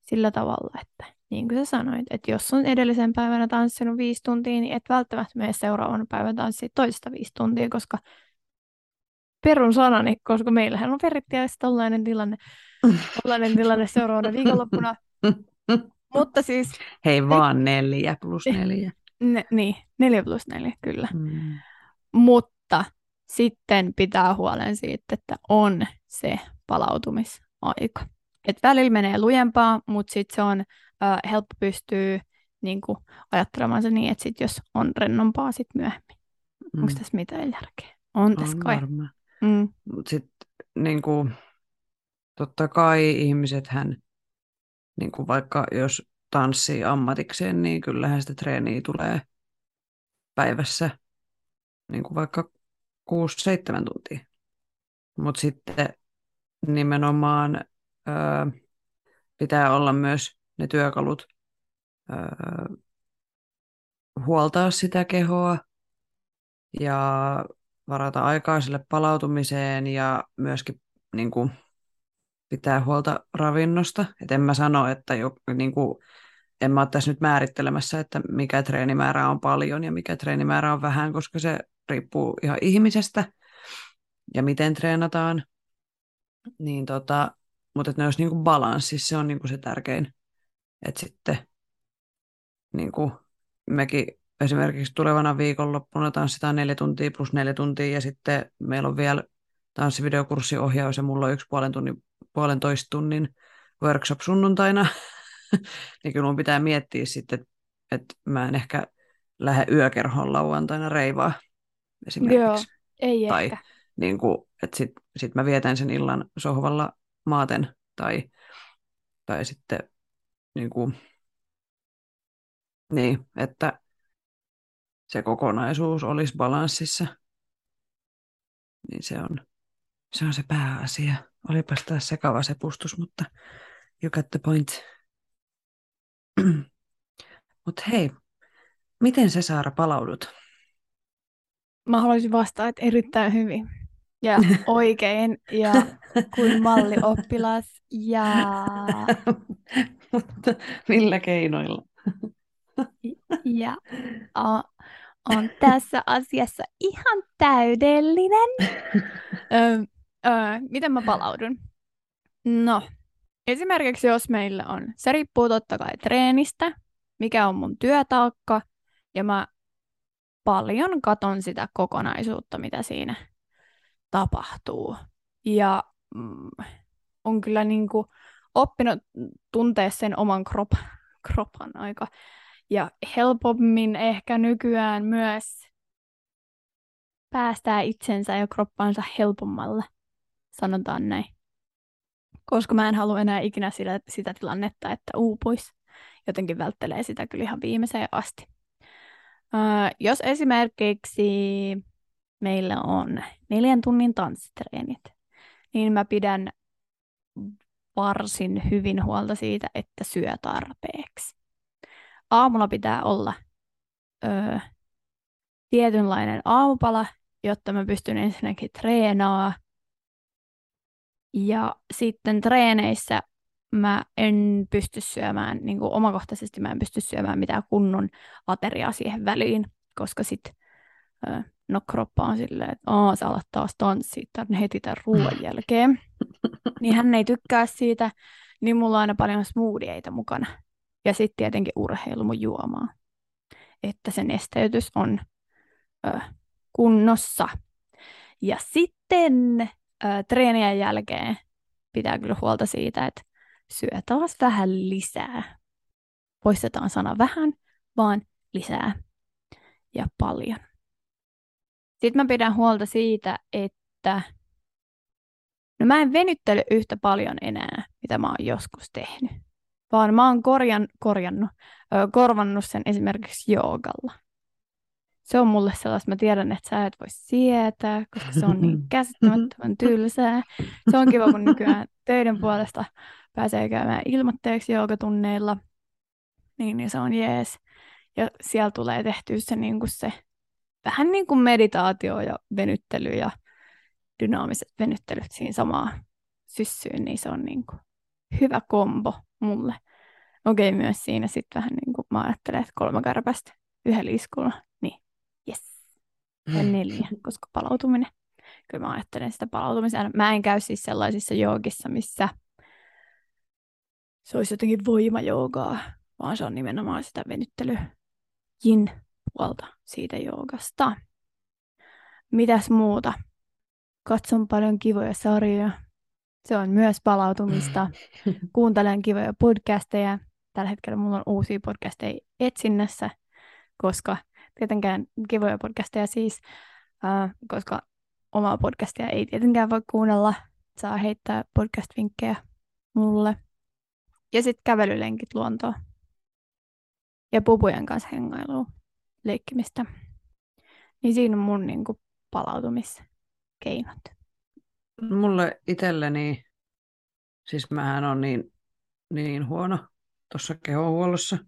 sillä tavalla, että niin kuin sä sanoit, että jos on edellisen päivänä tanssinut viisi tuntia, niin et välttämättä mene seuraavana päivänä tanssiin toista viisi tuntia, koska perun sanani, koska meillähän on periaatteessa tällainen tilanne, tällainen tilanne seuraavana viikonloppuna. Mutta siis... Hei, vaan neljä plus neljä. Ne, niin, neljä plus neljä, kyllä. Mm. Mutta sitten pitää huolen siitä, että on se palautumisaika. Et välillä menee lujempaa, mutta sitten se on äh, helppo pystyä niin kuin, ajattelemaan se niin, että sit jos on rennompaa sit myöhemmin. Mm. Onko tässä mitään järkeä? On, on tässä kai. Mm. Mutta sitten niin kuin, totta kai ihmisethän, niin kuin vaikka jos tanssii ammatikseen, niin kyllähän sitä treeniä tulee päivässä niin kuin vaikka 6-7 tuntia. Mutta sitten nimenomaan öö, pitää olla myös ne työkalut öö, huoltaa sitä kehoa ja varata aikaa sille palautumiseen ja myöskin niin kuin, pitää huolta ravinnosta. Et en mä sano, että jo, niin kuin, en mä ole tässä nyt määrittelemässä, että mikä treenimäärä on paljon ja mikä treenimäärä on vähän, koska se riippuu ihan ihmisestä ja miten treenataan. Niin tota, mutta että ne olisi niin kuin balanssi, se on niin kuin se tärkein. Että sitten niin kuin mekin esimerkiksi tulevana viikonloppuna tanssitaan neljä tuntia plus neljä tuntia ja sitten meillä on vielä tanssivideokurssiohjaus ja mulla on yksi puolen tunnin, puolentoista tunnin workshop sunnuntaina, niin kyllä mun pitää miettiä sitten, että, että mä en ehkä lähde yökerhoon lauantaina reivaa esimerkiksi. Joo, ei tai ehkä. Niin kuin, että sit, sit mä vietän sen illan sohvalla maaten tai, tai sitten niin, kuin, niin, että se kokonaisuus olisi balanssissa. Niin se on, se on se pääasia. Olipas taas sekava se pustus, mutta you got the point. mutta hei, miten se Saara palaudut? Mä haluaisin vastata, että erittäin hyvin ja oikein ja kuin mallioppilas ja... Mutta millä keinoilla? ja o, on tässä asiassa ihan täydellinen. Ö, miten mä palaudun? No, esimerkiksi jos meillä on, se riippuu totta kai treenistä, mikä on mun työtaakka, ja mä paljon katon sitä kokonaisuutta, mitä siinä tapahtuu. Ja mm, on kyllä niin kuin oppinut tuntea sen oman krop, kropan aika. Ja helpommin ehkä nykyään myös päästää itsensä ja kroppansa helpommalle, sanotaan näin. Koska mä en halua enää ikinä sitä, sitä tilannetta, että uupuisi. Jotenkin välttelee sitä kyllä ihan viimeiseen asti. Uh, jos esimerkiksi meillä on neljän tunnin tanssitreenit, niin mä pidän varsin hyvin huolta siitä, että syö tarpeeksi. Aamulla pitää olla ö, tietynlainen aamupala, jotta mä pystyn ensinnäkin treenaamaan. Ja sitten treeneissä mä en pysty syömään, niin kuin omakohtaisesti mä en pysty syömään mitään kunnon ateriaa siihen väliin, koska sitten no kroppa on silleen, että Aa, sä alat taas tanssia tämän heti tämän ruoan jälkeen. niin hän ei tykkää siitä, niin mulla on aina paljon smoothieita mukana. Ja sitten tietenkin urheilu mun juomaa. Että se nesteytys on ö, kunnossa. Ja sitten ö, treenien jälkeen pitää kyllä huolta siitä, että syö taas vähän lisää. Poistetaan sana vähän, vaan lisää ja paljon. Sitten mä pidän huolta siitä, että no mä en venyttele yhtä paljon enää, mitä mä oon joskus tehnyt. Vaan mä oon korjan, korjannut, ö, korvannut sen esimerkiksi joogalla. Se on mulle sellaista, mä tiedän, että sä et voi sietää, koska se on niin käsittämättömän tylsää. Se on kiva, kun nykyään töiden puolesta pääsee käymään ilmoitteeksi joogatunneilla. Niin, niin se on jees. Ja siellä tulee tehtyä se, niin kuin se vähän niin kuin meditaatio ja venyttely ja dynaamiset venyttelyt siinä samaa syssyyn, niin se on niin kuin hyvä kombo mulle. Okei, okay, myös siinä sitten vähän niin kuin mä ajattelen, että kolme kärpästä yhdellä iskulla, yes. Mm. neljä, koska palautuminen. Kyllä mä ajattelen sitä palautumisen. Mä en käy siis sellaisissa joogissa, missä se olisi jotenkin voimajoogaa, vaan se on nimenomaan sitä venyttelyä. Jin puolta siitä joogasta. Mitäs muuta? Katson paljon kivoja sarjoja. Se on myös palautumista. Kuuntelen kivoja podcasteja. Tällä hetkellä mulla on uusia podcasteja etsinnässä, koska tietenkään kivoja podcasteja siis, äh, koska omaa podcastia ei tietenkään voi kuunnella. Saa heittää podcast-vinkkejä mulle. Ja sitten kävelylenkit luontoon. Ja pupujen kanssa hengailua, leikkimistä. Niin siinä on mun niin kuin, palautumiskeinot. Mulle itselleni, siis mähän on niin, niin huono tuossa kehohuollossa,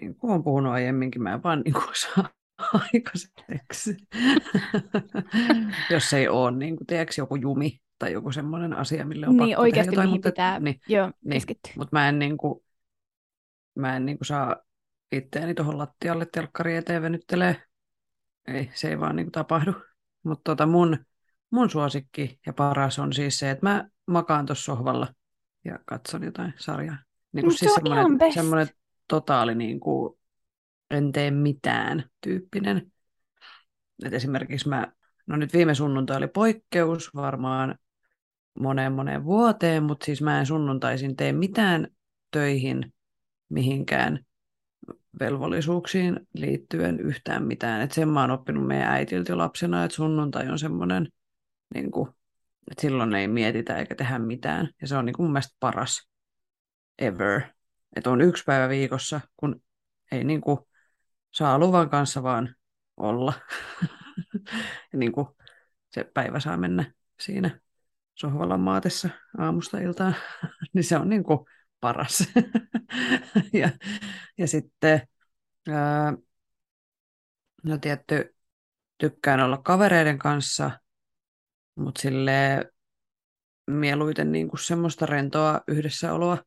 niin kuin olen puhunut aiemminkin, mä en vaan niin kuin saa aikaiseksi. Jos ei ole, niin kuin, tiedätkö, joku jumi tai joku semmoinen asia, mille on niin, pakko oikeasti tehdä jotain, mutta, pitää niin, joo, niin, mutta mä en, niin kuin, mä en niin kuin saa itteeni tuohon lattialle telkkari eteen venyttelee. Ei, se ei vaan niin kuin tapahdu. Mutta tota mun, mun suosikki ja paras on siis se, että mä makaan tuossa sohvalla ja katson jotain sarjaa. Niin kuin Mut se siis on ihan semmoinen, best. semmoinen totaali niin kuin, en tee mitään tyyppinen. Et esimerkiksi mä, no nyt viime sunnuntai oli poikkeus varmaan moneen moneen vuoteen, mutta siis mä en sunnuntaisin tee mitään töihin mihinkään velvollisuuksiin liittyen yhtään mitään. Et sen mä oon oppinut meidän äitiltä lapsena, että sunnuntai on semmoinen, niin kuin, että silloin ei mietitä eikä tehdä mitään. Ja se on niin kuin mun mielestä paras ever. Että on yksi päivä viikossa, kun ei niin kuin, saa luvan kanssa vaan olla. niin kuin, se päivä saa mennä siinä sohvalla maatessa aamusta iltaan, niin se on niin kuin paras. ja, ja sitten ää, no tietty tykkään olla kavereiden kanssa, mutta sille mieluiten niin kuin semmoista rentoa yhdessäoloa,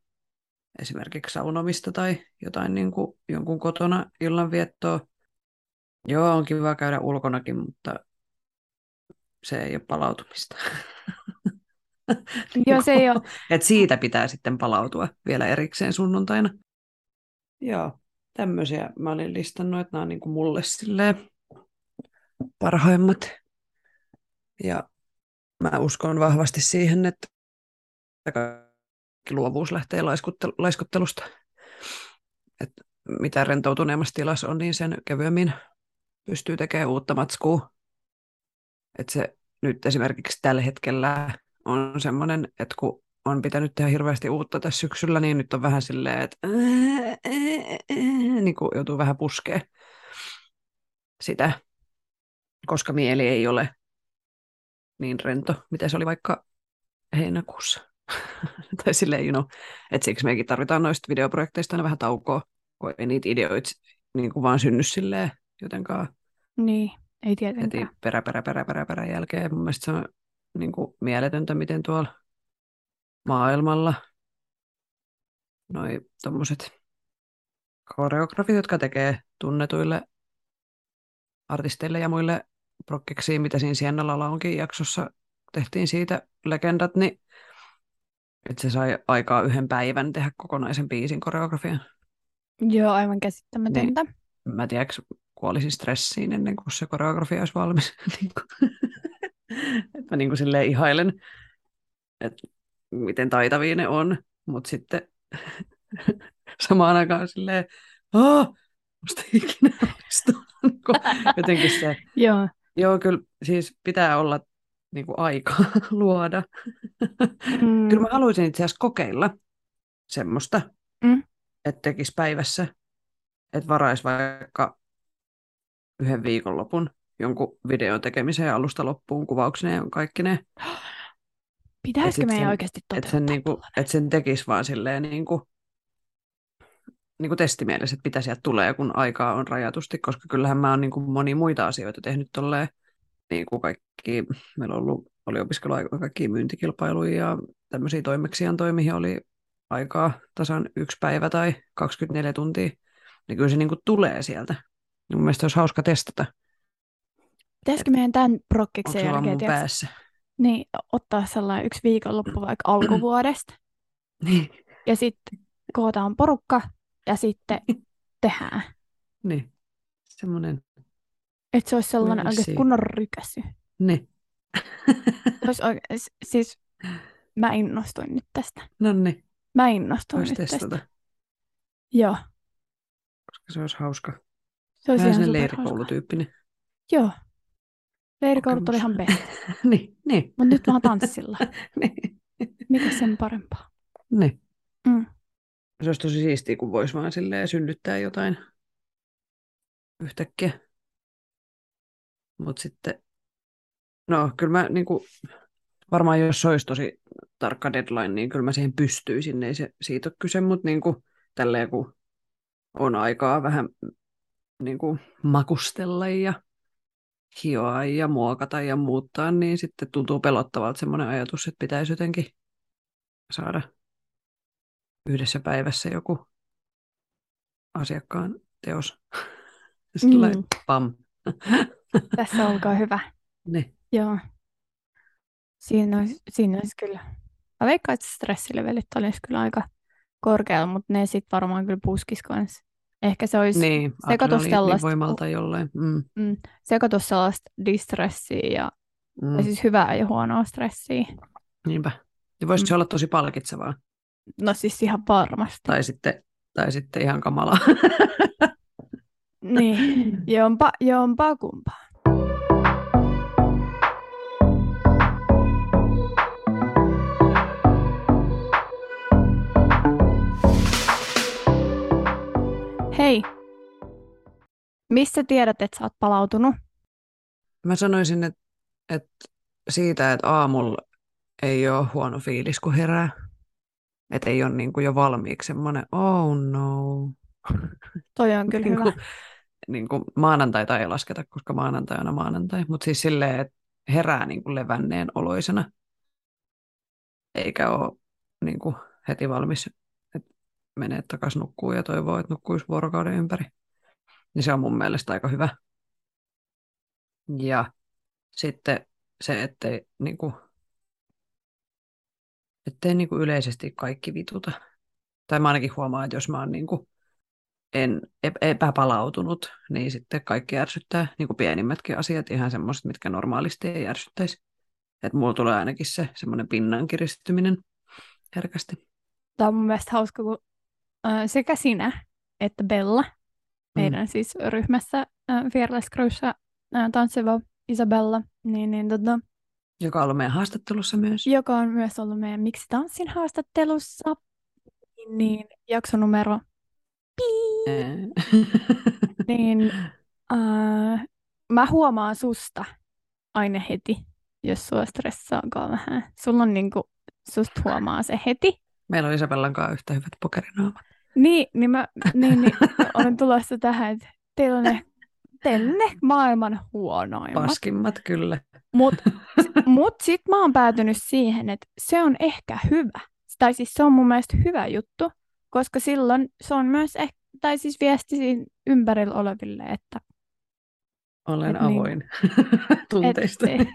esimerkiksi saunomista tai jotain niin kuin jonkun kotona illanviettoa. Joo, on kiva käydä ulkonakin, mutta se ei ole palautumista. Joo, se ei ole. Et siitä pitää sitten palautua vielä erikseen sunnuntaina. Joo, tämmöisiä mä olin listannut, että nämä on niin kuin mulle silleen parhaimmat. Ja mä uskon vahvasti siihen, että luovuus lähtee laiskuttel- laiskottelusta. Et mitä rentoutuneemmassa tilassa on, niin sen kevyemmin pystyy tekemään uutta matskua. Et se nyt esimerkiksi tällä hetkellä on semmoinen, että kun on pitänyt tehdä hirveästi uutta tässä syksyllä, niin nyt on vähän silleen, että niin kuin joutuu vähän puskee sitä, koska mieli ei ole niin rento, mitä se oli vaikka heinäkuussa. tai silleen, you know, että siksi mekin tarvitaan noista videoprojekteista aina vähän taukoa, kun ei niitä ideoita niin kuin vaan synny silleen jotenkaan Niin, ei heti tietenkään. perä, perä, perä, perä, perä jälkeen. Mun mielestä se on niin kuin mieletöntä, miten tuolla maailmalla noi tommoset koreografit, jotka tekee tunnetuille artisteille ja muille prokkeksiin, mitä siinä Siennalalla onkin jaksossa, tehtiin siitä legendat, niin että se sai aikaa yhden päivän tehdä kokonaisen biisin koreografian. Joo, aivan käsittämätöntä. Mä tiedätkö, kuolisin stressiin ennen kuin se koreografia olisi valmis. Niin että mä niin kuin silleen ihailen, että miten taitavia ne on, mutta sitten samaan aikaan silleen, aah, musta ikinä. Niin Jotenkin se, Joo, joo kyllä siis pitää olla niin kuin aikaa luoda. Mm. Kyllä mä haluaisin itse asiassa kokeilla semmoista, Mm. että tekisi päivässä, että varaisi vaikka yhden viikonlopun jonkun videon tekemiseen alusta loppuun kuvauksineen ja kaikki ne. pitäisikö meidän sen- oikeasti Että toteuttaa sen, niinku, tuollainen? et sen tekisi vaan silleen niinku, niinku testimielessä, että mitä sieltä tulee, kun aikaa on rajatusti, koska kyllähän mä oon niinku moni muita asioita tehnyt tolleen, niinku kaikki, meillä on ollut, oli opiskeluaika kaikki myyntikilpailuja ja tämmöisiä toimeksiantoja, mihin oli aikaa tasan yksi päivä tai 24 tuntia, niin kyllä se niinku tulee sieltä. Niin Mun mielestä olisi hauska testata. Pitäisikö meidän tämän prokkiksen jälkeen päässä? niin, ottaa sellainen yksi viikonloppu vaikka alkuvuodesta Niin, ja sitten kootaan porukka ja sitten tehdään. niin. Semmoinen, Että se olisi sellainen Mennä oikeasti siihen. kunnon rykäsy. niin. Olisi oike- s- siis mä innostuin nyt tästä. no niin, Mä innostuin voisi nyt testata, tästä. Joo. koska se olisi hauska. Se olisi Vähän ihan leirikoulutyyppinen. Joo. Leirikoulut oli ihan best. niin, niin, Mutta nyt vaan tanssilla. niin, Mikä sen parempaa? niin. Mm. Se olisi tosi siistiä, kun voisi vaan silleen synnyttää jotain yhtäkkiä. Mutta sitten, no kyllä mä niinku, varmaan jos se olisi tosi tarkka deadline, niin kyllä mä siihen pystyisin, ei se siitä ole kyse, mutta niinku, tälleen kun on aikaa vähän niinku, makustella ja hioa ja muokata ja muuttaa, niin sitten tuntuu pelottavalta semmoinen ajatus, että pitäisi jotenkin saada yhdessä päivässä joku asiakkaan teos. Sillä Mm. pam. Tässä olkaa hyvä. Niin. Joo. Siinä olisi, siinä olisi kyllä. Mä veikkaan, että stressilevelit olisi kyllä aika korkealla, mutta ne sitten varmaan kyllä puskis kanssa. Ehkä se olisi Niin, sekoitus sellaista, voimalta jollain. Mm, mm, sekoitus sellaista distressiä ja mm, tai siis hyvää ja huonoa stressiä. niinpä. Ja voisi Mm. se olla tosi palkitsevaa. No siis ihan varmasti. Tai sitten, tai sitten ihan kamalaa. Niin, jompa, jompa kumpaa. Hei, missä tiedät, että sä oot palautunut? Mä sanoisin, että, että siitä, että aamulla ei ole huono fiilis, kun herää. Että ei ole niin kuin jo valmiiksi semmoinen, oh no. Toi on kyllä niin hyvä. kuin, niin kuin maanantaita ei lasketa, koska maanantai on maanantai. Mutta siis silleen, että herää niin kuin levänneen oloisena. Eikä ole niin kuin heti valmis, että menee takaisin nukkuu ja toivoo, että nukkuisi vuorokauden ympäri. Niin se on mun mielestä aika hyvä. Ja sitten se, ettei, niin kuin, ettei niin kuin yleisesti kaikki vituta. Tai mä ainakin huomaan, että jos mä oon niin kuin en, ep- epäpalautunut, niin sitten kaikki ärsyttää, niin kuin pienimmätkin asiat, ihan semmoiset, mitkä normaalisti ei ärsyttäisi. Että mulla tulee ainakin se semmoinen pinnan kiristyminen herkästi. Tämä on mun mielestä hauska, kun äh, sekä sinä että Bella, meidän siis ryhmässä äh, Fearless Crewssa äh, tanssiva Isabella, niin, niin tota, Joka on ollut meidän haastattelussa myös. joka on myös ollut meidän Miksi tanssin haastattelussa, niin, jakso numero. niin äh, mä huomaan susta aina heti, jos sua stressaakaan vähän. Sulla on niinku, susta huomaa se heti. Meillä on Isabellan kanssa yhtä hyvät pokerinaamat. Niin, niin mä niin, niin, olen tulossa tähän, että teillä on ne, teillä ne maailman huonoimmat. Paskimmat kyllä. Mutta mut sit mä oon päätynyt siihen, että se on ehkä hyvä. Tai siis se on mun mielestä hyvä juttu, koska silloin se on myös ehkä, tai siis viesti siinä ympärillä oleville, että Olen Et niin. avoin tunteista. et,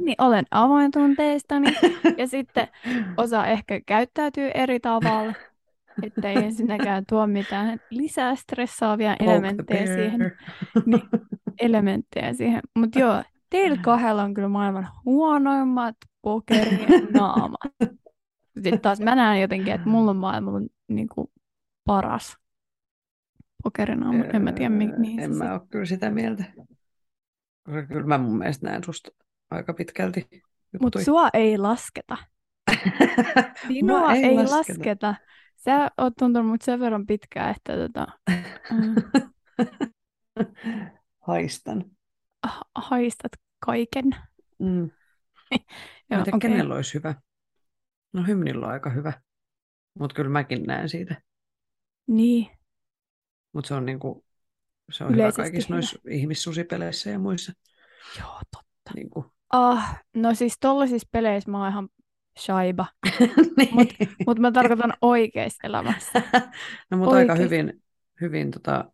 niin olen avoin tunteistani ja sitten osa ehkä käyttäytyy eri tavalla, että ei ensinnäkään tuo mitään lisää stressaavia elementtejä siihen, niin, elementtejä siihen. Mutta joo, teillä kahdella on kyllä maailman huonoimmat pokerien naamat. Sitten taas mä näen jotenkin, että mulla on maailman niin kuin, paras pokerinaama. En mä tiedä, mi- mihin En mä ole kyllä sitä mieltä. Koska kyllä mä mun mielestä näen susta aika pitkälti Mutta sua ei lasketa. Sinua ei, ei lasketa. lasketa. Sä oot tuntenut mut sen verran pitkään, että tota, mm, Haistan. ha- haistat kaiken. Mm. Joo, en tiedä, okei. kenellä olisi hyvä. No hymnillä on aika hyvä. Mutta kyllä mäkin näen siitä. Niin, Mutta se on, niinku, se on Yleisesti hyvä kaikissa noissa ihmissusipeleissä ja muissa. joo, totta. Niinku. Ah, no siis tollisissa peleissä mä oon ihan shaiba. niin. Mut- Mutta mä tarkoitan oikeassa elämässä. no mutta aika hyvin, hyvin tota,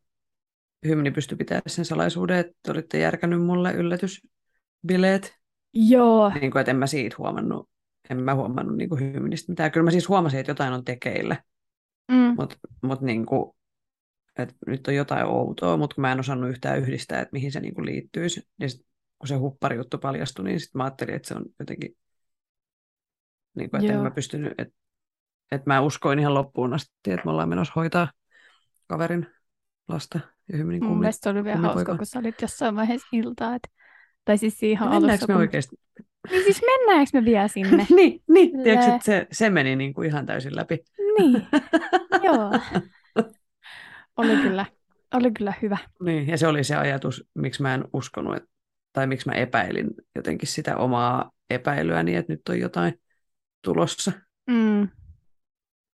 hymni pystyi pitämään sen salaisuuden, että te olitte järkännyt mulle yllätysbileet. Joo, Niin kuin, että en mä siitä huomannut, en mä huomannut niin kuin hymnistä mitään. Kyllä mä siis huomasin, että jotain on tekeillä, mm, mutta mut niin kuin, että nyt on jotain outoa, mutta kun mä en osannut yhtään yhdistää, että mihin se niin kuin liittyisi, niin sit, kun se huppari-juttu paljastui, niin sitten mä ajattelin, että se on jotenkin, niin kuin, että en Joo. mä pystynyt, että, että mä uskoin ihan loppuun asti, että me ollaan menossa hoitaa kaverin lasta ja hymnin Mun kummi, mielestä se oli vielä hauska, kun sä olit jossain vaiheessa iltaa. Et... Tai siis Ja mennäänkö alussa. me kun... oikeasti? Niin siis mennäänkö me vielä sinne? niin, niin. Tiedätkö, että se, se meni niin kuin ihan täysin läpi. niin, joo. Oli kyllä, oli kyllä hyvä. Niin, ja se oli se ajatus, miksi mä en uskonut, että, tai miksi mä epäilin jotenkin sitä omaa epäilyäni, että nyt on jotain tulossa, Mm.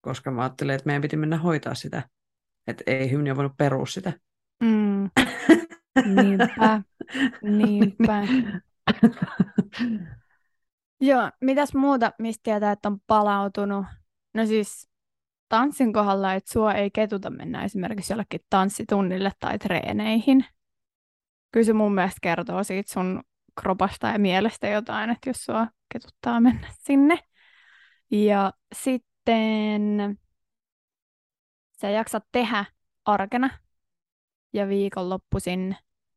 koska mä ajattelin, että meidän piti mennä hoitaa sitä, että ei hymni ole voinut perua sitä. Mm. Niinpä, niinpä. Joo, mitäs muuta, mistä tietää, että on palautunut? No siis tanssin kohdalla, että sua ei ketuta mennä esimerkiksi jollekin tanssitunnille tai treeneihin. Kyllä se mun mielestä kertoo siitä sun kropasta ja mielestä jotain, että jos sua ketuttaa mennä sinne. Ja sitten sä jaksat tehdä arkena ja viikonloppuisin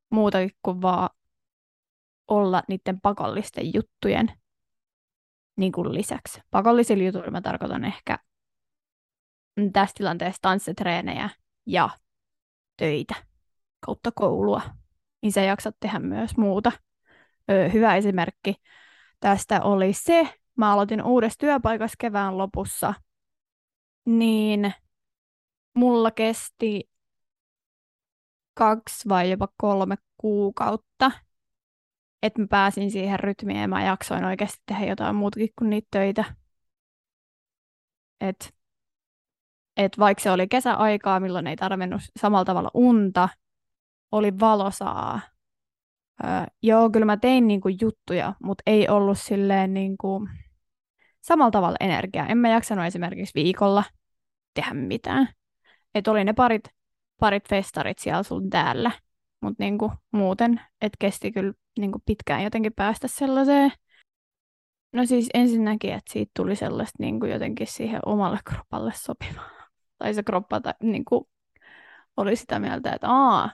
muutakin kuin vaan olla niiden pakollisten juttujen niin kuin lisäksi. Pakollisilla jutuilla mä tarkoitan ehkä tässä tilanteessa tanssitreenejä ja töitä kautta koulua. Niin sä jaksat tehdä myös muuta. Öö, hyvä esimerkki tästä oli se, mä aloitin uudessa työpaikassa kevään lopussa, niin mulla kesti kaksi vai jopa kolme kuukautta, että mä pääsin siihen rytmiin ja mä jaksoin oikeasti tehdä jotain muutakin kuin niitä töitä. Et, et vaikka se oli kesäaikaa, milloin ei tarvinnut samalla tavalla unta, oli valosaa. Öö, joo, kyllä mä tein niinku juttuja, mutta ei ollut silleen niinku samalla tavalla energiaa. En mä jaksanut esimerkiksi viikolla tehdä mitään. Et oli ne parit, parit festarit siellä sun täällä, mutta niinku muuten, et kesti kyllä niinku pitkään jotenkin päästä sellaiseen. No siis ensinnäkin, että siitä tuli sellaista niinku jotenkin siihen omalle kropalle sopivaa. Tai se kroppa tai, niinku, oli sitä mieltä, että aa,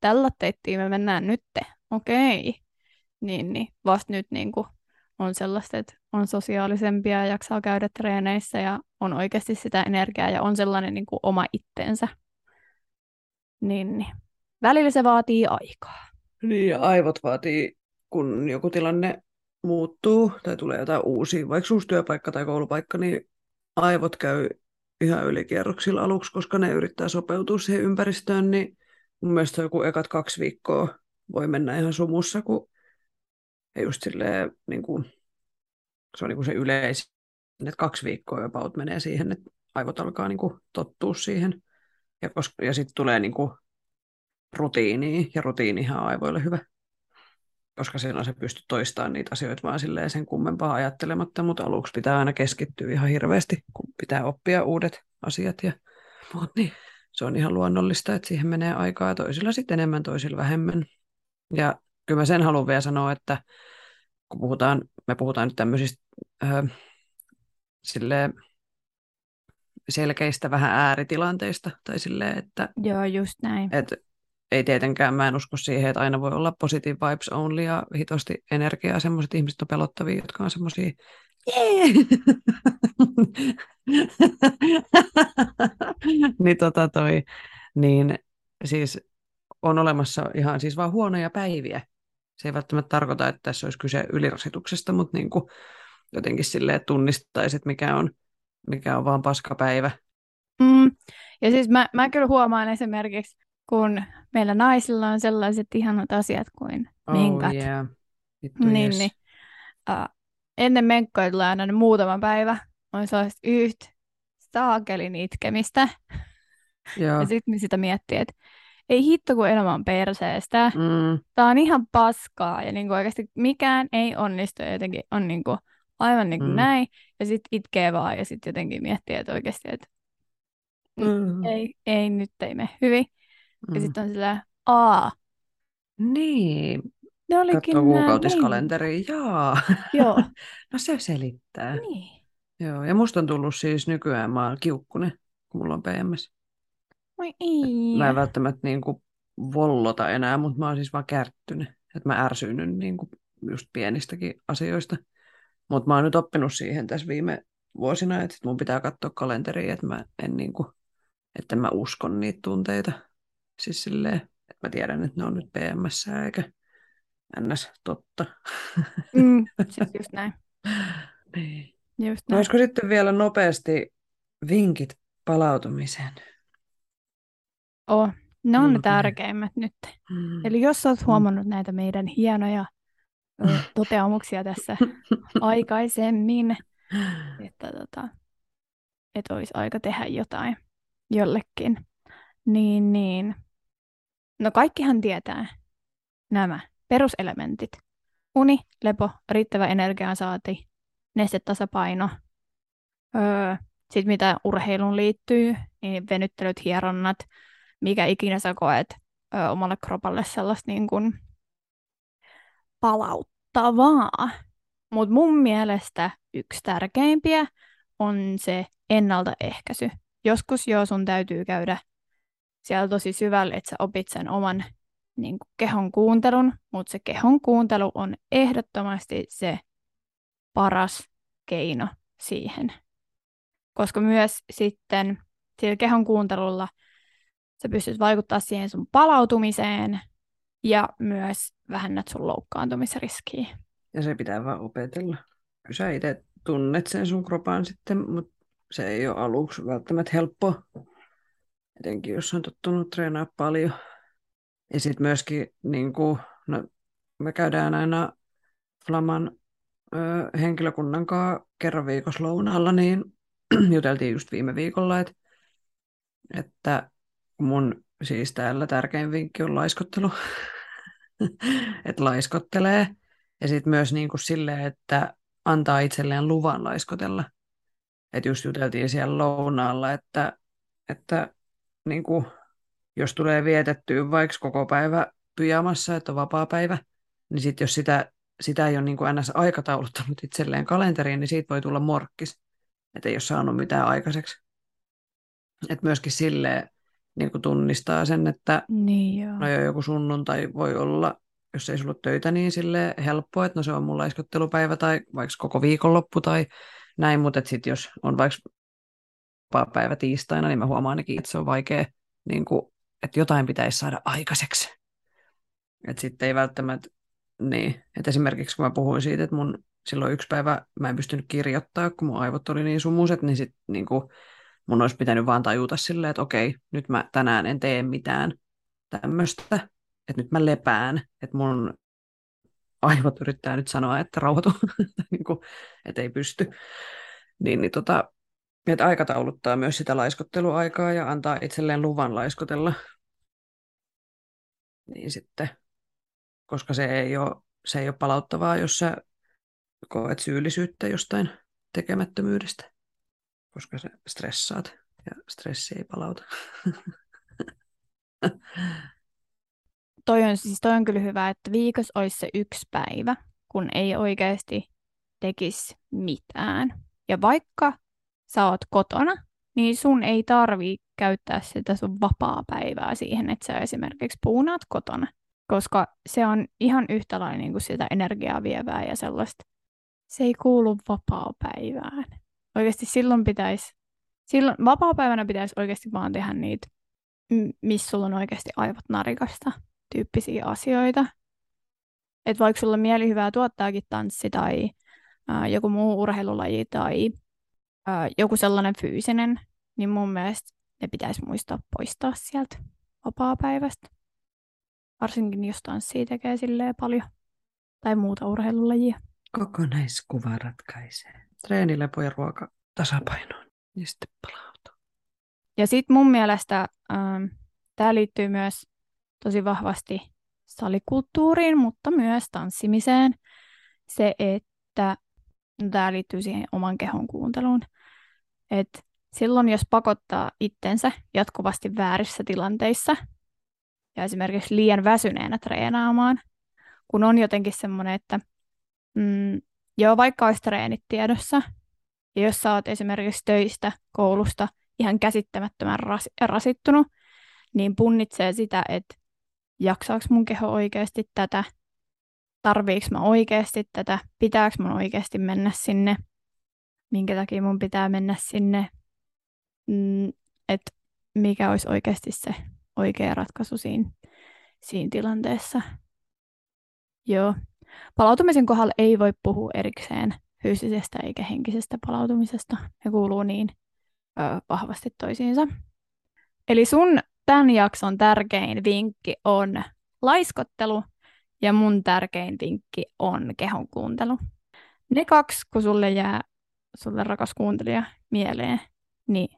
tällä teittiin me mennään nytte, okei. Niin, niin vasta nyt niinku on sellaista, että on sosiaalisempia ja jaksaa käydä treeneissä ja on oikeasti sitä energiaa ja on sellainen niin kuin oma itsensä. Niin, niin. Välillä se vaatii aikaa. Niin, ja aivot vaatii, kun joku tilanne muuttuu tai tulee jotain uusia, vaikka uusi työpaikka tai koulupaikka, niin aivot käy ihan ylikierroksilla aluksi, koska ne yrittää sopeutua siihen ympäristöön, niin mun mielestä joku ekat kaksi viikkoa voi mennä ihan sumussa, kun just silleen, niin kuin, se on niin kuin se yleisin, että kaksi viikkoa jopa menee siihen, että aivot alkaa niin kuin tottua siihen. Ja, koska, ja sitten tulee niin kuin rutiiniin, ja rutiinihan on aivoille hyvä. Koska silloin se pystyy toistamaan niitä asioita vaan silleen sen kummempaa ajattelematta, mutta aluksi pitää aina keskittyä ihan hirveästi, kun pitää oppia uudet asiat. Ja, mut niin, se on ihan luonnollista, että siihen menee aikaa toisilla sitten enemmän, toisilla vähemmän. Ja kyllä mä sen haluan vielä sanoa, että kun puhutaan, me puhutaan nyt tämmöisistä ö, silleen, selkeistä vähän ääritilanteista, tai silleen, että Joo, just näin. et, ei tietenkään, mä en usko siihen, että aina voi olla positive vibes only ja hitosti energiaa. Semmoiset ihmiset on pelottavia, jotka on semmoisia niin tota toi, niin siis on olemassa ihan siis vaan huonoja päiviä. Se ei välttämättä tarkoita, että tässä olisi kyse ylirasituksesta, mutta niin kuin jotenkin silleen tunnistaisi, että mikä on, mikä on vaan paskapäivä. Mm. Ja siis mä, mä kyllä huomaan esimerkiksi, kun meillä naisilla on sellaiset ihanat asiat kuin menkat. Oh yeah. Vittu Niin, yes. niin. Uh, ennen menkkoja tulee aina ne muutama päivä. On sellaista yhtä saakelin itkemistä. Joo. Ja sitten sitä miettii, että ei hitto kun elämä on perseestä. Mm, Tää on ihan paskaa ja niinku oikeasti mikään ei onnistu ja jotenkin on niinku aivan niinku Mm. näin. Ja sitten itkee vaan ja sitten jotenkin miettii, että oikeasti, että mm, ei, ei nyt ei mene hyvin. Ja mm. sitten on sillä, aa, Niin, ne olikin nää kuukautiskalenteria. Jaa. Joo, no se selittää. niin. Joo, ja musta on tullut siis nykyään, mä oon kiukkunen, kun mulla on PMS. Oi ei. Mä en välttämättä niin kuin vollota enää, mutta mä oon siis vaan kärttynyt. Että mä ärsyynnyn niin kuin just pienistäkin asioista. Mutta mä oon nyt oppinut siihen tässä viime vuosina, että mun pitää katsoa kalenteria, että mä en niin kuin, että mä uskon niitä tunteita. Siis silleen, että mä tiedän, että ne on nyt PMS eikä ns. totta. Mm, siis just näin. niin. Just No, näin. olisiko sitten vielä nopeasti vinkit palautumiseen? Oh, ne on ne Mulla tulee. tärkeimmät nyt. Mm. Eli jos olet huomannut näitä meidän hienoja toteamuksia tässä aikaisemmin, että tota, et olisi aika tehdä jotain jollekin, niin, niin. No kaikkihan tietää nämä peruselementit. Uni, lepo, riittävä energiansaati, nestetasapaino. Öö, Sitten mitä urheiluun liittyy, niin venyttelyt, hieronnat, mikä ikinä sä koet ö, omalle kropalle sellaista niin kuin palauttavaa. Mutta mun mielestä yksi tärkeimpiä on se ennaltaehkäisy. Joskus jo sun täytyy käydä siellä tosi syvälle, että sä opit sen oman niin kuin kehon kuuntelun, mutta se kehon kuuntelu on ehdottomasti se paras keino siihen. Koska myös sitten sillä kehon kuuntelulla sä pystyt vaikuttaa siihen sun palautumiseen ja myös vähennät sun loukkaantumisriskiä. Ja se pitää vaan opetella. Sä itse tunnet sen sun kropan sitten, mutta se ei ole aluksi välttämättä helppoa. Etenkin jos on tottunut treenaa paljon. Ja sitten myöskin, niin kuin, no, me käydään aina Flaman ö, henkilökunnan kanssa kerran viikossa lounaalla, niin juteltiin just viime viikolla, että, että mun siis täällä tärkein vinkki on laiskottelu. että laiskottelee. Ja sitten myös niin kuin silleen, että antaa itselleen luvan laiskotella. Että just juteltiin siellä lounaalla, että, että niin kuin, jos tulee vietettyä vaikka koko päivä pyjamassa, että on vapaa päivä, niin sitten jos sitä, sitä ei ole niin kuin ns. aikatauluttanut itselleen kalenteriin, niin siitä voi tulla morkkis. Että ei ole saanut mitään aikaiseksi. Että myöskin silleen niin kuin tunnistaa sen, että Niin joo. no jo joku sunnuntai voi olla, jos ei sulla töitä, niin sille helppoa, että no se on mun laiskottelupäivä tai vaikka koko viikonloppu tai näin, mutta sitten jos on vaikka päivä tiistaina, niin mä huomaan ainakin, että se on vaikea, niin kuin, että jotain pitäisi saada aikaiseksi. Että sitten ei välttämättä, niin, että esimerkiksi kun mä puhuin siitä, että mun silloin yksi päivä mä en pystynyt kirjoittaa, kun mun aivot oli niin sumuset, niin sitten niin kuin, mun olisi pitänyt vaan tajuta silleen, että okei, nyt mä tänään en tee mitään tämmöistä, että nyt mä lepään, että mun aivot yrittää nyt sanoa, että rauhoitu, niin kuin, että ei pysty. Niin, niin tota, että aikatauluttaa myös sitä laiskotteluaikaa ja antaa itselleen luvan laiskotella. Niin sitten, koska se ei ole, se ei ole palauttavaa, jos sä koet syyllisyyttä jostain tekemättömyydestä, koska sä stressaat ja stressi ei palauta. Toi on, siis toi on kyllä hyvä, että viikossa olisi se yksi päivä, kun ei oikeasti tekisi mitään. Ja vaikka sä oot kotona, niin sun ei tarvii käyttää sitä sun vapaa-päivää siihen, että sä esimerkiksi puunaat kotona. Koska se on ihan yhtä lailla niin kuin sitä energiaa vievää ja sellaista. Se ei kuulu vapaa-päivään. Oikeasti silloin pitäisi, silloin vapaa-päivänä pitäisi oikeasti vaan tehdä niitä, missä sulla on oikeasti aivot narikasta tyyppisiä asioita. Että vaikka sulla mielihyvää tuottaakin tanssi tai joku muu urheilulaji tai ää, joku sellainen fyysinen, niin mun mielestä ne pitäisi muistaa poistaa sieltä vapaa-päivästä. Varsinkin jos tanssia tekee silleen paljon. Tai muuta urheilulajia. Kokonaiskuva ratkaisee. Treeni, lepo ja ruoka tasapainoon. Ja sitten palautuu. Ja sitten mun mielestä ähm, tämä liittyy myös tosi vahvasti salikulttuuriin, mutta myös tanssimiseen. Se, että tämä liittyy siihen oman kehon kuunteluun. että silloin, jos pakottaa itsensä jatkuvasti väärissä tilanteissa ja esimerkiksi liian väsyneenä treenaamaan, kun on jotenkin semmoinen, että mm, joo, vaikka olisi treenit tiedossa, ja jos sä oot esimerkiksi töistä, koulusta ihan käsittämättömän ras- rasittunut, niin punnitsee sitä, että jaksaako mun keho oikeasti tätä, tarviiko mä oikeasti tätä, pitääkö mun oikeasti mennä sinne, minkä takia mun pitää mennä sinne, mm, että mikä olisi oikeasti se oikea ratkaisu siinä, siinä tilanteessa. Joo. Palautumisen kohdalla ei voi puhua erikseen fyysisestä eikä henkisestä palautumisesta. Ne kuuluu niin ö, vahvasti toisiinsa. Eli sun tämän jakson tärkein vinkki on laiskottelu ja mun tärkein vinkki on kehon kuuntelu. Ne kaksi, kun sulle jää, sulle rakas kuuntelija, mieleen, niin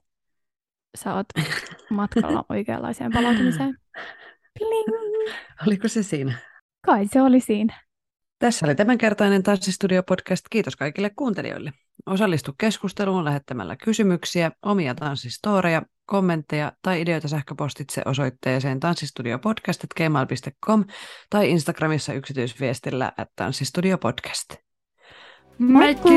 sä oot matkalla oikeanlaiseen palautumiseen. Pling! Oliko se siinä? Kai se oli siinä. Tässä oli tämänkertainen Tanssistudio-podcast. Kiitos kaikille kuuntelijoille. Osallistu keskusteluun lähettämällä kysymyksiä, omia tanssistoreja, kommentteja tai ideoita sähköpostitse osoitteeseen tanssistudiopodcast.gmail.com tai Instagramissa yksityisviestillä at tanssistudiopodcast. Moikki!